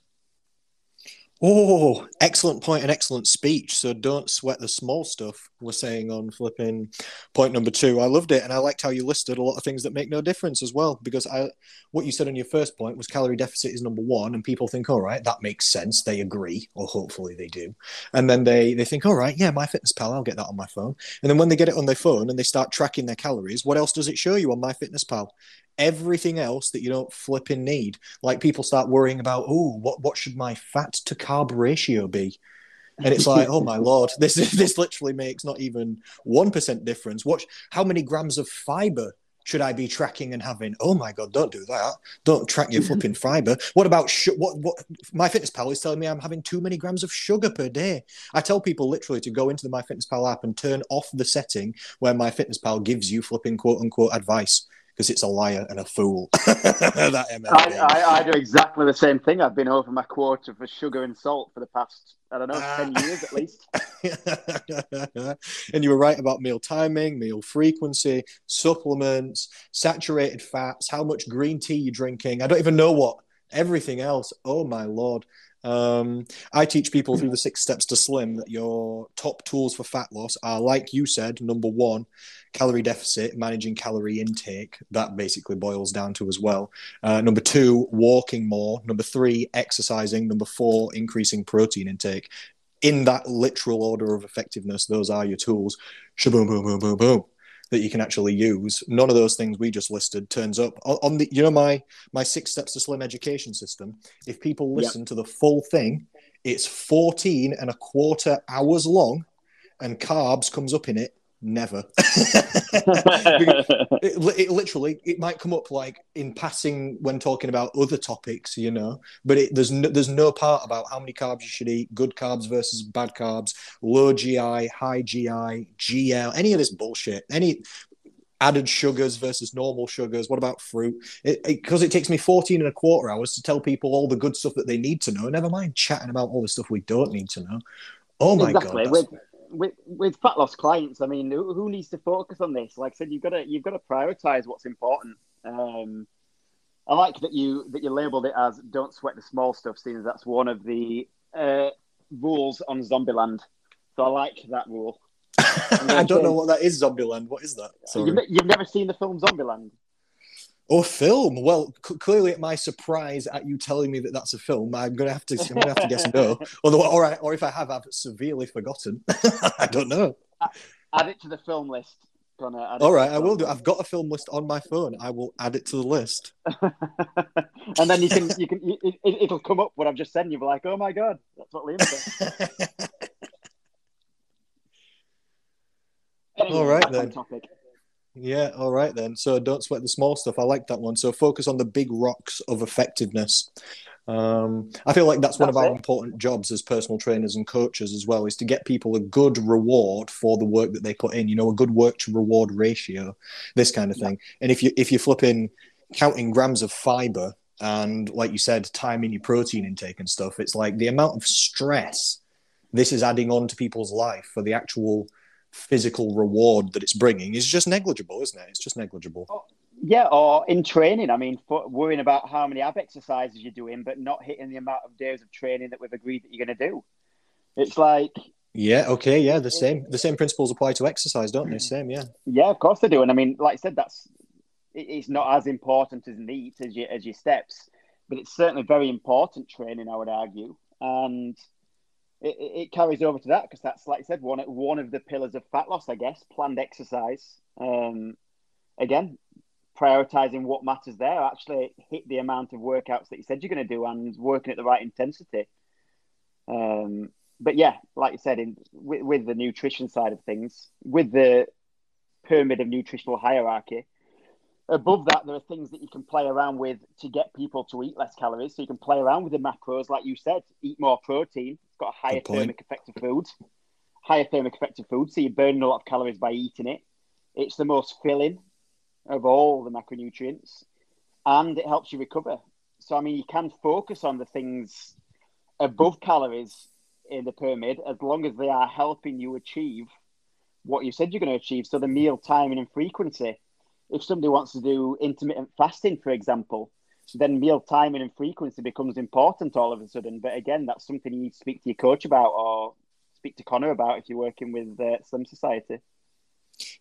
Oh, excellent point and excellent speech. So don't sweat the small stuff. We're saying on flipping point number two. I loved it, and I liked how you listed a lot of things that make no difference as well. Because I, what you said on your first point was calorie deficit is number one, and people think, all right, that makes sense. They agree, or hopefully they do, and then they they think, all right, yeah, MyFitnessPal, I'll get that on my phone. And then when they get it on their phone and they start tracking their calories, what else does it show you on MyFitnessPal? Everything else that you don't flipping need. Like people start worrying about, oh, what what should my fat to carb ratio be? And it's like, oh my lord, this this literally makes not even one percent difference. What? How many grams of fiber should I be tracking and having? Oh my god, don't do that. Don't track your flipping fiber. What about sh- what? What? MyFitnessPal is telling me I'm having too many grams of sugar per day. I tell people literally to go into the MyFitnessPal app and turn off the setting where MyFitnessPal gives you flipping quote unquote advice because it's a liar and a fool. that I, I, I do exactly the same thing. I've been over my quota for sugar and salt for the past, I don't know, Ah. 10 years at least. and you were right about meal timing, meal frequency, supplements, saturated fats, how much green tea you're drinking. I don't even know what. Everything else. Oh my lord. Um, I teach people through the six steps to slim that your top tools for fat loss are, like you said, number one, calorie deficit, managing calorie intake. That basically boils down to as well. Uh, number two, walking more. Number three, exercising. Number four, increasing protein intake. In that literal order of effectiveness, those are your tools. Shaboom, boom, boom, boom, boom. That you can actually use. None of those things we just listed turns up on, the. You know my my six steps to slim education system. If people listen to the full thing, it's 14 and a quarter hours long, and carbs comes up in it Never. it, it, literally, it might come up like in passing when talking about other topics, you know. But it, there's no, there's no part about how many carbs you should eat, good carbs versus bad carbs, low GI, high GI, GL, any of this bullshit. Any added sugars versus normal sugars. What about fruit? Because it, it, it, takes me 14 and a quarter hours to tell people all the good stuff that they need to know. Never mind chatting about all the stuff we don't need to know. Oh my exactly. god! With with fat loss clients, I mean, who, who, needs to focus on this? Like I said, you've got to you've got to prioritize what's important. Um, I like that you that you labelled it as "don't sweat the small stuff," seeing as that's one of the uh, rules on Zombieland. So I like that rule. I don't know what that is, Zombieland. What is that? You've, you've, never seen the film Zombieland? Oh, film. Well, c- clearly, at my surprise at you telling me that that's a film, I'm gonna have to. I'm gonna have to guess no. Although, all right, or if I have, I've severely forgotten. I don't know. Add it to the film list. Gonna all right, I will do. I've got a film list on my phone. I will add it to the list. and then you can, you can, it, will come up what I've just said, and you'll be like, "Oh my god, that's what Liam said." anyway, all right then. Topic. Yeah, all right then. So don't sweat the small stuff. I like that one. So focus on the big rocks of effectiveness. Um, I feel like that's, that's one of our important jobs as personal trainers and coaches as well, is to get people a good reward for the work that they put in. You know, a good work to reward ratio, this kind of thing. Yeah. And if you if you're flipping counting grams of fiber and, like you said, timing your protein intake and stuff, it's like the amount of stress this is adding on to people's life for the actual physical reward that it's bringing is just negligible, isn't it? It's just negligible. Oh, yeah, or in training, I mean, worrying about how many ab exercises you're doing, but not hitting the amount of days of training that we've agreed that you're going to do. It's like yeah, okay, yeah, the same the same principles apply to exercise, don't they? Mm. Same, yeah. Yeah, of course they do. And I mean, like I said, that's it's not as important as NEAT as your as your steps, but it's certainly very important training, I would argue. And it, it carries over to that because that's like I said one one of the pillars of fat loss, I guess, planned exercise. Um, again, prioritizing what matters there. Actually, hit the amount of workouts that you said you're going to do and working at the right intensity. Um, but yeah, like you said, in with, with the nutrition side of things, with the pyramid of nutritional hierarchy, above that, there are things that you can play around with to get people to eat less calories. So you can play around with the macros, like you said, eat more protein. Got a higher thermic effect of food, higher thermic effect of food. So you're burning a lot of calories by eating it. It's the most filling of all the macronutrients, and it helps you recover. So I mean, you can focus on the things above calories in the pyramid as long as they are helping you achieve what you said you're going to achieve. So the meal timing and frequency if somebody wants to do intermittent fasting, for example, then meal timing and frequency becomes important all of a sudden. But again, that's something you need to speak to your coach about or speak to Connor about if you're working with uh, Slim Society.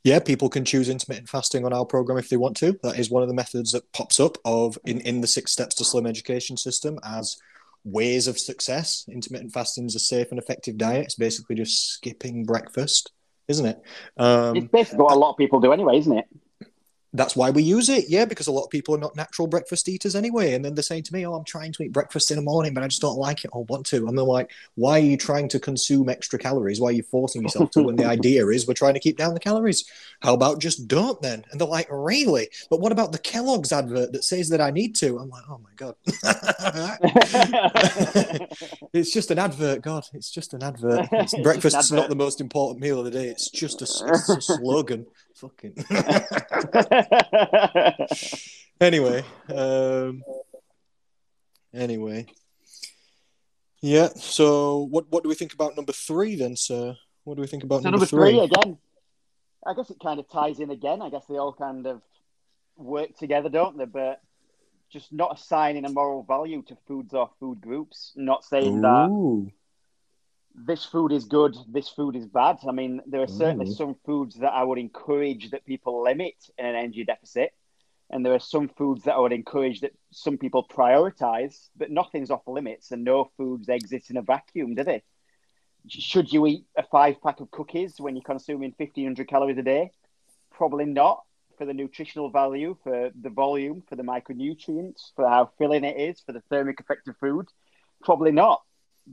Yeah, people can choose intermittent fasting on our program if they want to. That is one of the methods that pops up of in, in the six steps to slim education system as ways of success. Intermittent fasting is a safe and effective diet. It's basically just skipping breakfast, isn't it? Um, it's basically what a lot of people do anyway, isn't it? That's why we use it. Yeah, because a lot of people are not natural breakfast eaters anyway. And then they're saying to me, Oh, I'm trying to eat breakfast in the morning, but I just don't like it or want to. And they're like, Why are you trying to consume extra calories? Why are you forcing yourself to? when the idea is we're trying to keep down the calories. How about just don't then? And they're like, Really? But what about the Kellogg's advert that says that I need to? I'm like, Oh my God. it's just an advert, God. It's just an advert. It's, breakfast's not the most important meal of the day. It's just a, it's a slogan. Fucking. anyway, um, anyway, yeah. So, what what do we think about number three then, sir? What do we think about so number, number three? three? again? I guess it kind of ties in again. I guess they all kind of work together, don't they? But just not assigning a moral value to foods or food groups. Not saying Ooh. that this food is good, this food is bad. I mean, there are certainly mm. some foods that I would encourage that people limit in an energy deficit. And there are some foods that I would encourage that some people prioritize, but nothing's off limits and no foods exist in a vacuum, do they? Should you eat a five pack of cookies when you're consuming 1500 calories a day? Probably not for the nutritional value, for the volume, for the micronutrients, for how filling it is, for the thermic effect of food. Probably not.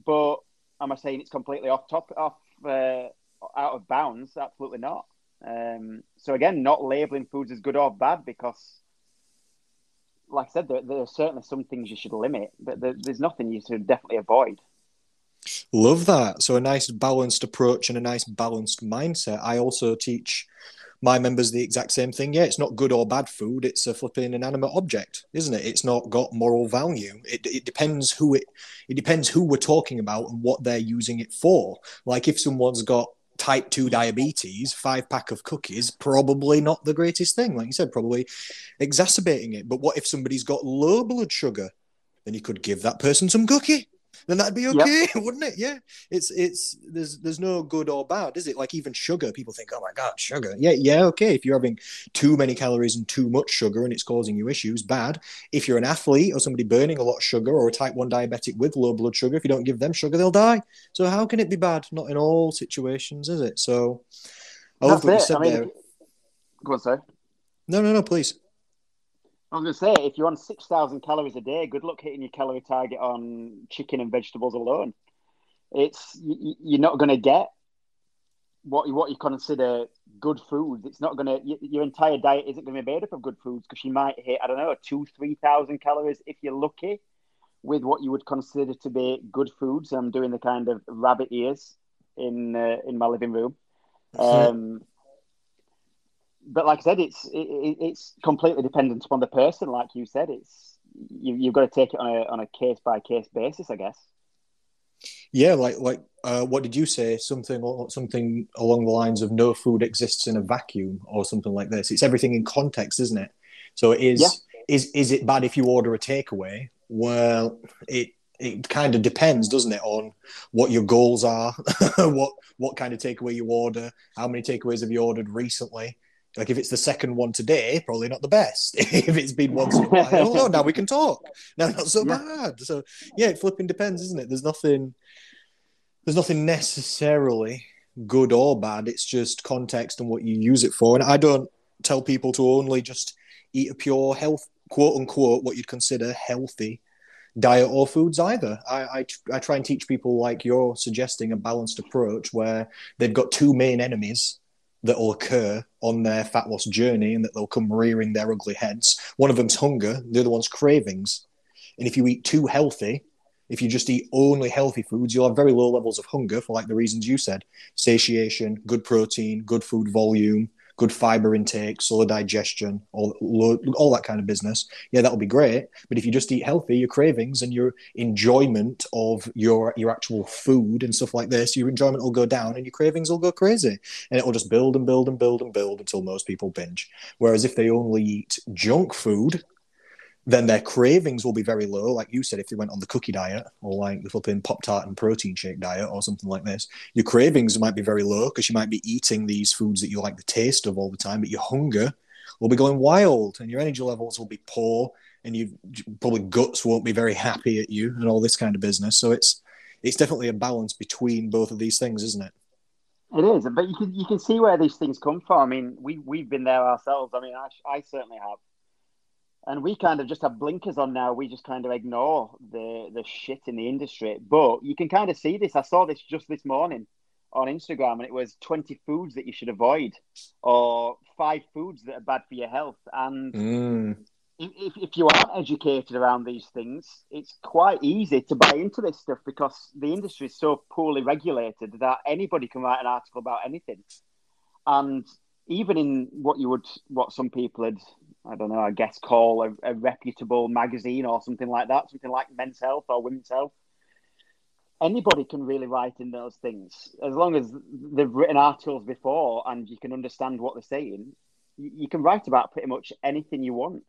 But am I saying it's completely off top, off, uh, out of bounds? Absolutely not. Um, so again, not labeling foods as good or bad because, like I said, there, there are certainly some things you should limit, but there, there's nothing you should definitely avoid. Love that. So a nice balanced approach and a nice balanced mindset. I also teach my members the exact same thing. Yeah, it's not good or bad food. It's a flipping inanimate object, isn't it? It's not got moral value. It, it depends who it it depends who we're talking about and what they're using it for. Like if someone's got type 2 diabetes, five pack of cookies, probably not the greatest thing. Like you said, probably exacerbating it. But what if somebody's got low blood sugar? Then you could give that person some cookie then that'd be okay, yep. wouldn't it? Yeah. It's it's there's there's no good or bad, is it? Like even sugar, people think, oh my god, sugar. Yeah, yeah, okay. If you're having too many calories and too much sugar and it's causing you issues, bad. If you're an athlete or somebody burning a lot of sugar or a type one diabetic with low blood sugar, if you don't give them sugar, they'll die. So how can it be bad? Not in all situations, is it? So I love what you said I mean, there. Go on, sorry. No, no, no, please. I was going to say, if you're on 6,000 calories a day, good luck hitting your calorie target on chicken and vegetables alone. It's You're not going to get what, what you consider good foods. It's not going to, your entire diet isn't going to be made up of good foods because you might hit, I don't know, two, 3,000 calories if you're lucky with what you would consider to be good foods. I'm doing the kind of rabbit ears in uh, in my living room. Um, but like I said, it's it, it's completely dependent upon the person. Like you said, it's you, you've got to take it on a on a case by case basis, I guess. Yeah, like like uh, what did you say? Something something along the lines of no food exists in a vacuum, or something like this. It's everything in context, isn't it? So it is yeah. is is it bad if you order a takeaway? Well, it it kind of depends, doesn't it, on what your goals are, what what kind of takeaway you order, how many takeaways have you ordered recently, like if it's the second one today, probably not the best. if it's been once in a while, oh, now we can talk. Now not so yeah. bad. So yeah, it flipping depends, isn't it? There's nothing. There's nothing necessarily good or bad. It's just context and what you use it for. And I don't tell people to only just eat a pure health, quote unquote, what you'd consider healthy diet or foods either. I, I, I try and teach people like you're suggesting a balanced approach where they've got two main enemies that will occur on their fat loss journey and that they'll come rearing their ugly heads. One of them's hunger, the other one's cravings. And if you eat too healthy, if you just eat only healthy foods, you'll have very low levels of hunger for like the reasons you said satiation, good protein, good food volume, good fiber intake, slow digestion, all, all that kind of business, yeah, that'll be great. But if you just eat healthy, your cravings and your enjoyment of your your actual food and stuff like this, your enjoyment will go down and your cravings will go crazy, and it will just build and build and build and build until most people binge. Whereas if they only eat junk food, then their cravings will be very low. Like you said, if they went on the cookie diet or like the flipping Pop Tart and protein shake diet or something like this, your cravings might be very low because you might be eating these foods that you like the taste of all the time, but your hunger will be going wild and your energy levels will be poor and you probably guts won't be very happy at you and all this kind of business. So it's it's definitely a balance between both of these things, isn't it? It is, but you can you can see where these things come from. I mean, we we've been there ourselves. I mean, I, I certainly have and we kind of just have blinkers on now. We just kind of ignore the the shit in the industry. But you can kind of see this. I saw this just this morning on Instagram, and it was twenty foods that you should avoid, or five foods that are bad for your health. And mm. if if you aren't educated around these things, it's quite easy to buy into this stuff because the industry is so poorly regulated that anybody can write an article about anything. And even in what you would, what some people had I don't know, I guess call a, a, reputable magazine or something like that, something like Men's Health or Women's Health. Anybody can really write in those things as long as they've written articles before and you can understand what they're saying. You, you can write about pretty much anything you want,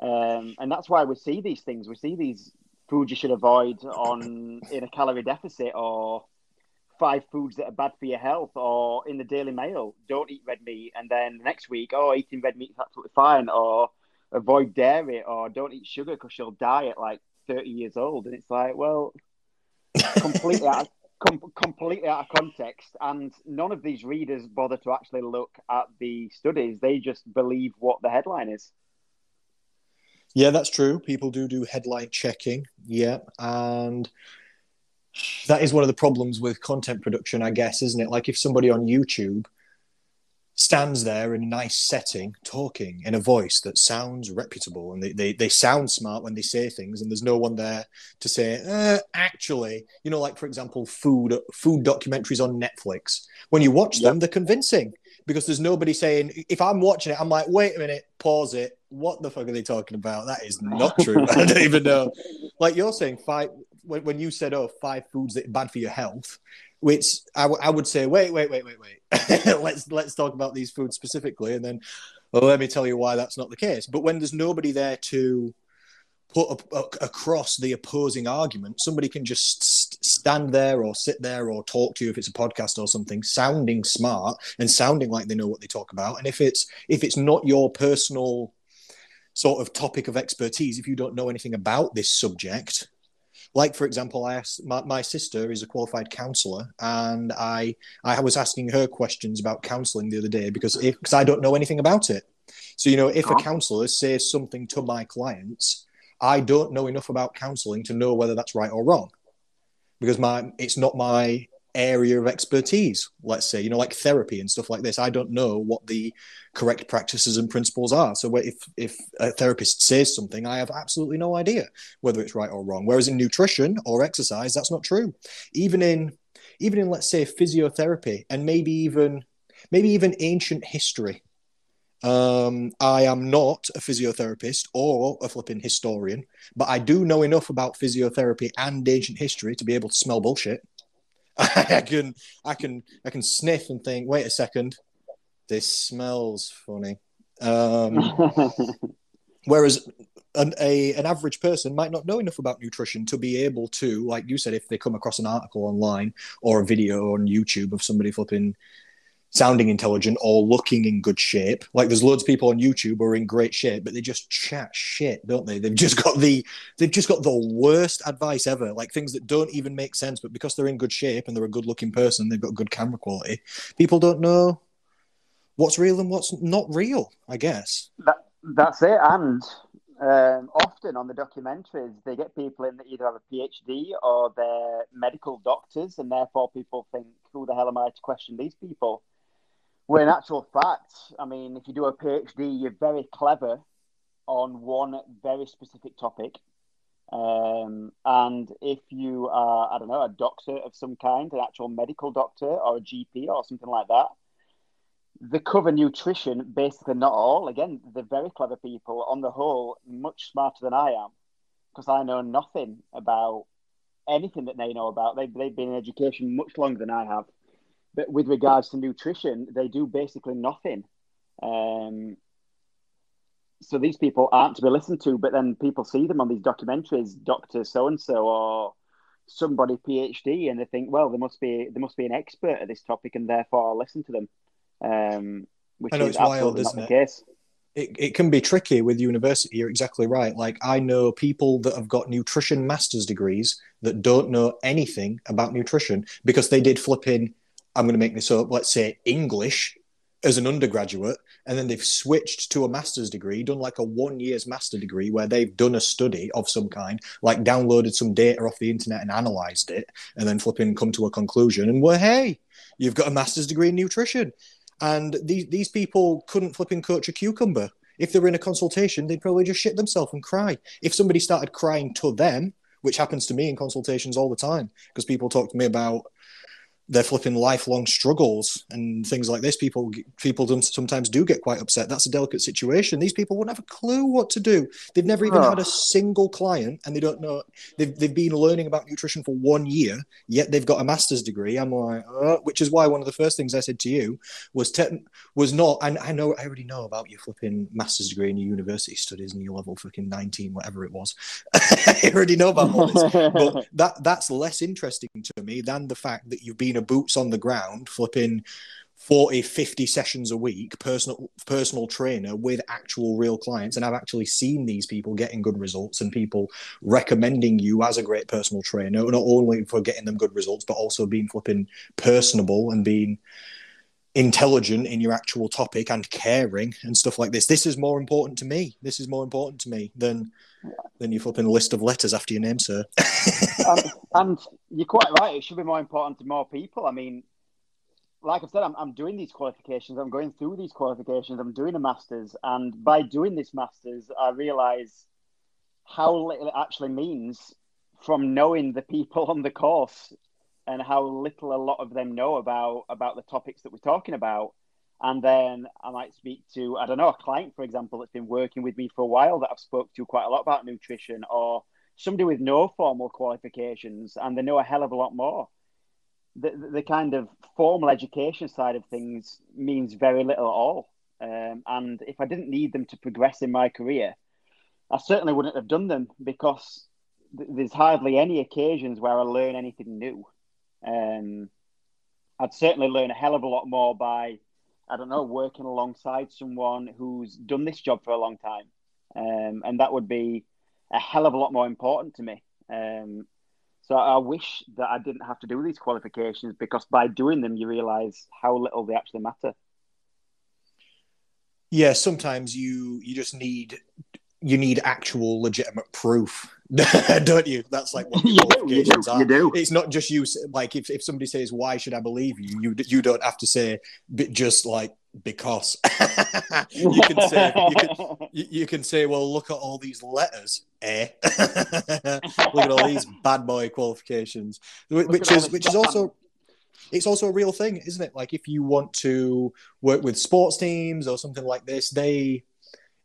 um, and that's why we see these things. We see these foods you should avoid on in a calorie deficit or five foods that are bad for your health, or in the Daily Mail, don't eat red meat, and then the next week, oh, eating red meat is absolutely fine, or avoid dairy, or don't eat sugar because you'll die at like 30 years old. And it's like, well, completely out, com- completely out of context. And none of these readers bother to actually look at the studies. They just believe what the headline is. Yeah, that's true. People do do headline checking. Yeah. And that is one of the problems with content production, I guess, isn't it? Like if somebody on YouTube stands there in a nice setting talking in a voice that sounds reputable and they, they, they sound smart when they say things and there's no one there to say uh, actually you know like for example food food documentaries on netflix. When you watch them they're convincing because there's nobody saying if i'm watching it i'm like wait a minute pause it. What the fuck are they talking about? That is not true. I don't even know. Like you're saying five when, when you said oh five foods that are bad for your health which I, w- I would say, wait, wait, wait, wait, wait. let's let's talk about these foods specifically, and then well, let me tell you why that's not the case. But when there's nobody there to put a, a, across the opposing argument, somebody can just st- stand there or sit there or talk to you if it's a podcast or something, sounding smart and sounding like they know what they talk about. And if it's if it's not your personal sort of topic of expertise, if you don't know anything about this subject, like for example i asked my, my sister is a qualified counselor and i i was asking her questions about counseling the other day because if because i don't know anything about it. So you know if a uh-huh. counselor says something to my clients i don't know enough about counseling to know whether that's right or wrong because my it's not my area of expertise let's say you know like therapy and stuff like this. I don't know what the correct practices and principles are. So if if a therapist says something i have absolutely no idea whether it's right or wrong. Whereas in nutrition or exercise that's not true. Even in even in let's say physiotherapy and maybe even maybe even ancient history um, I am not a physiotherapist or a flipping historian, but I do know enough about physiotherapy and ancient history to be able to smell bullshit. I can I can I can sniff and think, wait a second, this smells funny. Um, whereas an, a, an average person might not know enough about nutrition to be able to, like you said, if they come across an article online or a video on YouTube of somebody flipping sounding intelligent or looking in good shape. Like there's loads of people on YouTube who are in great shape, but they just chat shit, don't they? They've just got the they've just got the worst advice ever, like things that don't even make sense, but because they're in good shape and they're a good looking person, they've got good camera quality. People don't know what's real and what's not real, I guess. That, that's it. And um, often on the documentaries, they get people in that either have a PhD or they're medical doctors, and therefore people think, who the hell am I to question these people? Well, in actual fact, I mean, if you do a PhD, you're very clever on one very specific topic. Um, and if you are, I don't know, a doctor of some kind, an actual medical doctor or a GP or something like that, the cover nutrition, basically not all. Again, the very clever people, on the whole, much smarter than I am, because I know nothing about anything that they know about. They've, they've been in education much longer than I have but with regards to nutrition, they do basically nothing. Um, so these people aren't to be listened to, but then people see them on these documentaries, Doctor So and So or somebody PhD, and they think, well, there must be there must be an expert at this topic, and therefore I'll listen to them. Um, which I know is it's wild, isn't it? Case. It, it can be tricky with university. You're exactly right. Like I know people that have got nutrition master's degrees that don't know anything about nutrition because they did flipping I'm going to make this up, let's say English as an undergraduate, and then they've switched to a master's degree, done like a one year's master degree where they've done a study of some kind, like downloaded some data off the internet and analyzed it, and then flipping come to a conclusion. And well, hey, you've got a master's degree in nutrition. And these, these people couldn't flipping coach a cucumber. If they were in a consultation, they'd probably just shit themselves and cry. If somebody started crying to them, which happens to me in consultations all the time, because people talk to me about they're flipping lifelong struggles and things like this. People people sometimes do get quite upset. That's a delicate situation. These people won't have a clue what to do. They've never even oh. had a single client, and they don't know. They've they've been learning about nutrition for one year, yet they've got a master's degree. I'm like, uh, which is why one of the first things I said to you was te- was not. And I know I already know about your flipping master's degree in your university studies and your level fucking nineteen, whatever it was. I already know about all this, but that that's less interesting to me than the fact that you've been being boots on the ground, flipping 40, 50 sessions a week, personal personal trainer with actual real clients. And I've actually seen these people getting good results and people recommending you as a great personal trainer, not only for getting them good results, but also being flipping personable and being intelligent in your actual topic and caring and stuff like this. This is more important to me. This is more important to me than than you flipping a list of letters after your name, sir. and, and, you're quite right. It should be more important to more people. I mean, like I've said, I'm, I'm doing these qualifications. I'm going through these qualifications. I'm doing a master's, and by doing this master's, I realise how little it actually means from knowing the people on the course and how little a lot of them know about about the topics that we're talking about. And then I might speak to I don't know a client, for example, that's been working with me for a while that I've spoke to quite a lot about nutrition, or somebody with no formal qualifications and they know a hell of a lot more. The, the kind of formal education side of things means very little at all. Um, and if I didn't need them to progress in my career, I certainly wouldn't have done them because th- there's hardly any occasions where I learn anything new. Um, I'd certainly learn a hell of a lot more by, I don't know, working alongside someone who's done this job for a long time. Um, and that would be a hell of a lot more important to me. Um, so I wish that I didn't have to do these qualifications because by doing them, you realize how little they actually matter. Yeah, sometimes you you just need you need actual legitimate proof, don't you? That's like what you, do, you, do, you do. It's not just you. Like if, if somebody says, "Why should I believe you?" You you don't have to say, just like because. you can say you can, you can say, "Well, look at all these letters, eh? look at all these bad boy qualifications," which is which is also it's also a real thing, isn't it? Like if you want to work with sports teams or something like this, they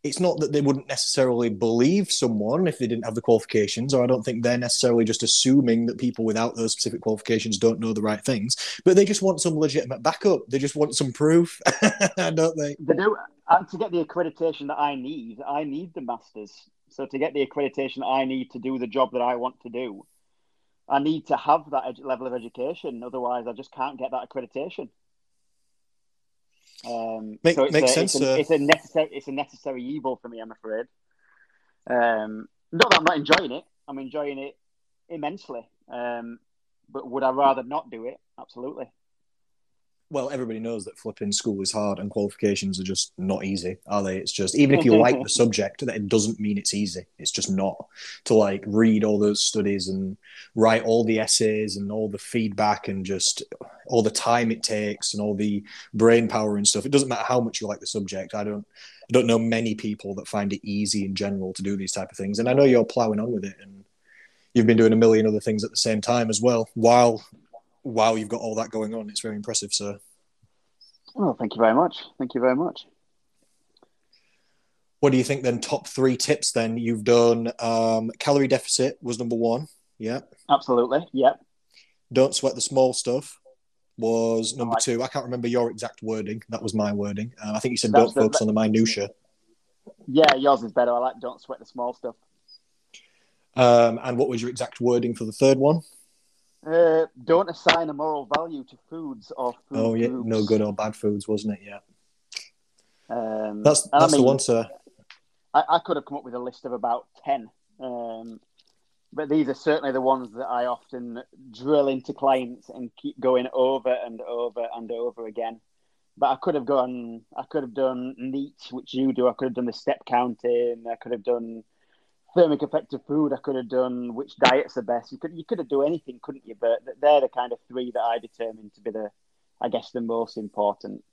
it's not that they wouldn't necessarily believe someone if they didn't have the qualifications, or I don't think they're necessarily just assuming that people without those specific qualifications don't know the right things, but they just want some legitimate backup. They just want some proof, don't they? They do. And to get the accreditation that I need, I need the masters. So to get the accreditation I need to do the job that I want to do, I need to have that ed- level of education. Otherwise, I just can't get that accreditation. Um, Make, so it's makes a, sense. It's a, it's a, necessary. It's a necessary evil for me. I'm afraid. Um, not that I'm not enjoying it. I'm enjoying it immensely. Um, but would I rather not do it? Absolutely well, everybody knows that flipping school is hard and qualifications are just not easy, are they? It's just even if you oh, like the subject, that it doesn't mean it's easy. It's just not to like read all those studies and write all the essays and all the feedback and just all the time it takes and all the brain power and stuff. It doesn't matter how much you like the subject. I don't I don't know many people that find it easy in general to do these type of things. And I know you're plowing on with it and you've been doing a million other things at the same time as well while wow, you've got all that going on. It's very impressive, sir. Well, thank you very much. Thank you very much. What do you think then? Top three tips then you've done. Um, calorie deficit was number one. Yeah. Absolutely. Yep. Don't sweat the small stuff was number like two. I can't remember your exact wording. That was my wording. Uh, I think you said That's don't the, focus that, on the minutia. Yeah, yours is better. I like don't sweat the small stuff. Um, and what was your exact wording for the third one? Uh, don't assign a moral value to foods or food Oh yeah, groups. no good or bad foods, wasn't it? Yeah. Um, that's that's I mean, the one, sir. I, I, could have come up with a list of about ten, um, but these are certainly the ones that I often drill into clients and keep going over and over and over again. But I could have gone. I could have done NEAT, which you do. I could have done the step counting. I could have done thermic effect of food. I could have done which diets are best. You could you could have done anything, couldn't you? But they're the kind of three that I determined to be the, I guess, the most important.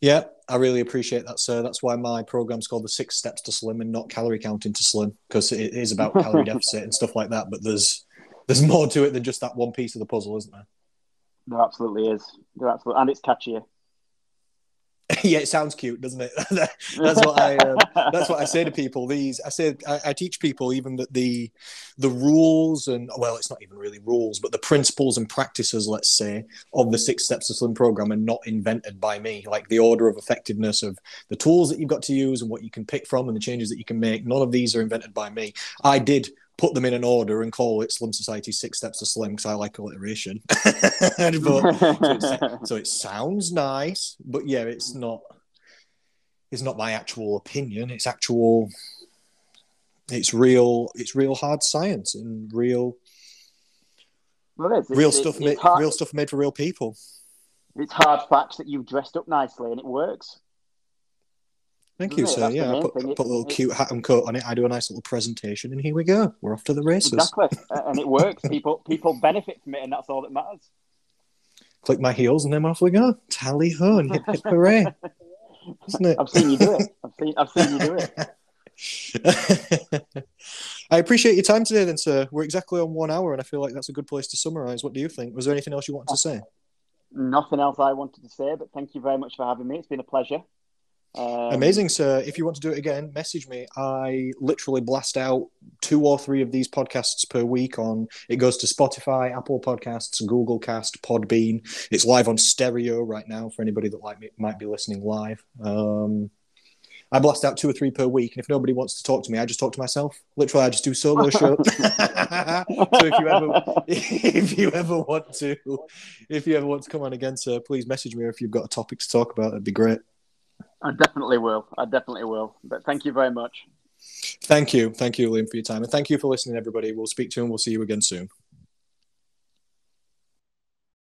Yeah, I really appreciate that, sir. That's why my program's called the Six Steps to Slim and not Calorie Counting to Slim because it is about calorie deficit and stuff like that. But there's there's more to it than just that one piece of the puzzle, isn't there? There absolutely is. There absolutely, and it's catchier. yeah, it sounds cute, doesn't it? that's what I um, that's what I say to people. These I say I, I, teach people even that the the rules and well, it's not even really rules, but the principles and practices, let's say, of the Six Steps of Slim program are not invented by me. Like the order of effectiveness of the tools that you've got to use and what you can pick from and the changes that you can make. None of these are invented by me. I did put them in an order and call it Slim Society Six Steps to Slim because I like alliteration. but, so, so, it sounds nice, but yeah, it's not. It's not my actual opinion. It's actual. It's real. It's real hard science and real. Well, it is. Real it's, stuff it's made. Hard, real stuff made for real people. It's hard facts that you've dressed up nicely, and it works. Thank you, sir. Yeah, I put, put, a little cute hat and coat on it. I do a nice little presentation, and here we go. We're off to the races. Exactly, and it works. People people benefit from it, and that's all that matters. click my heels, and then off we go. Tally ho and hip hip hooray. Isn't it? I've seen you do it. I've seen, I've seen you do it. I appreciate your time today, then, sir. We're exactly on one hour, and I feel like that's a good place to summarize. What do you think? Was there anything else you wanted to say? Nothing else I wanted to say, but thank you very much for having me. It's been a pleasure. Um, Amazing, sir. If you want to do it again, message me. I literally blast out two or three of these podcasts per week on it goes to Spotify, Apple Podcasts, Google Cast, Podbean. It's live on stereo right now for anybody that like me, might be listening live. Um, I blast out two or three per week, and if nobody wants to talk to me, I just talk to myself. Literally, I just do solo shows. so if you ever, if you ever want to, if you ever want to come on again, sir, please message me. Or if you've got a topic to talk about, it'd be great. I definitely will. I definitely will. But thank you very much. Thank you. Thank you, Liam, for your time. And thank you for listening, everybody. We'll speak to you and we'll see you again soon.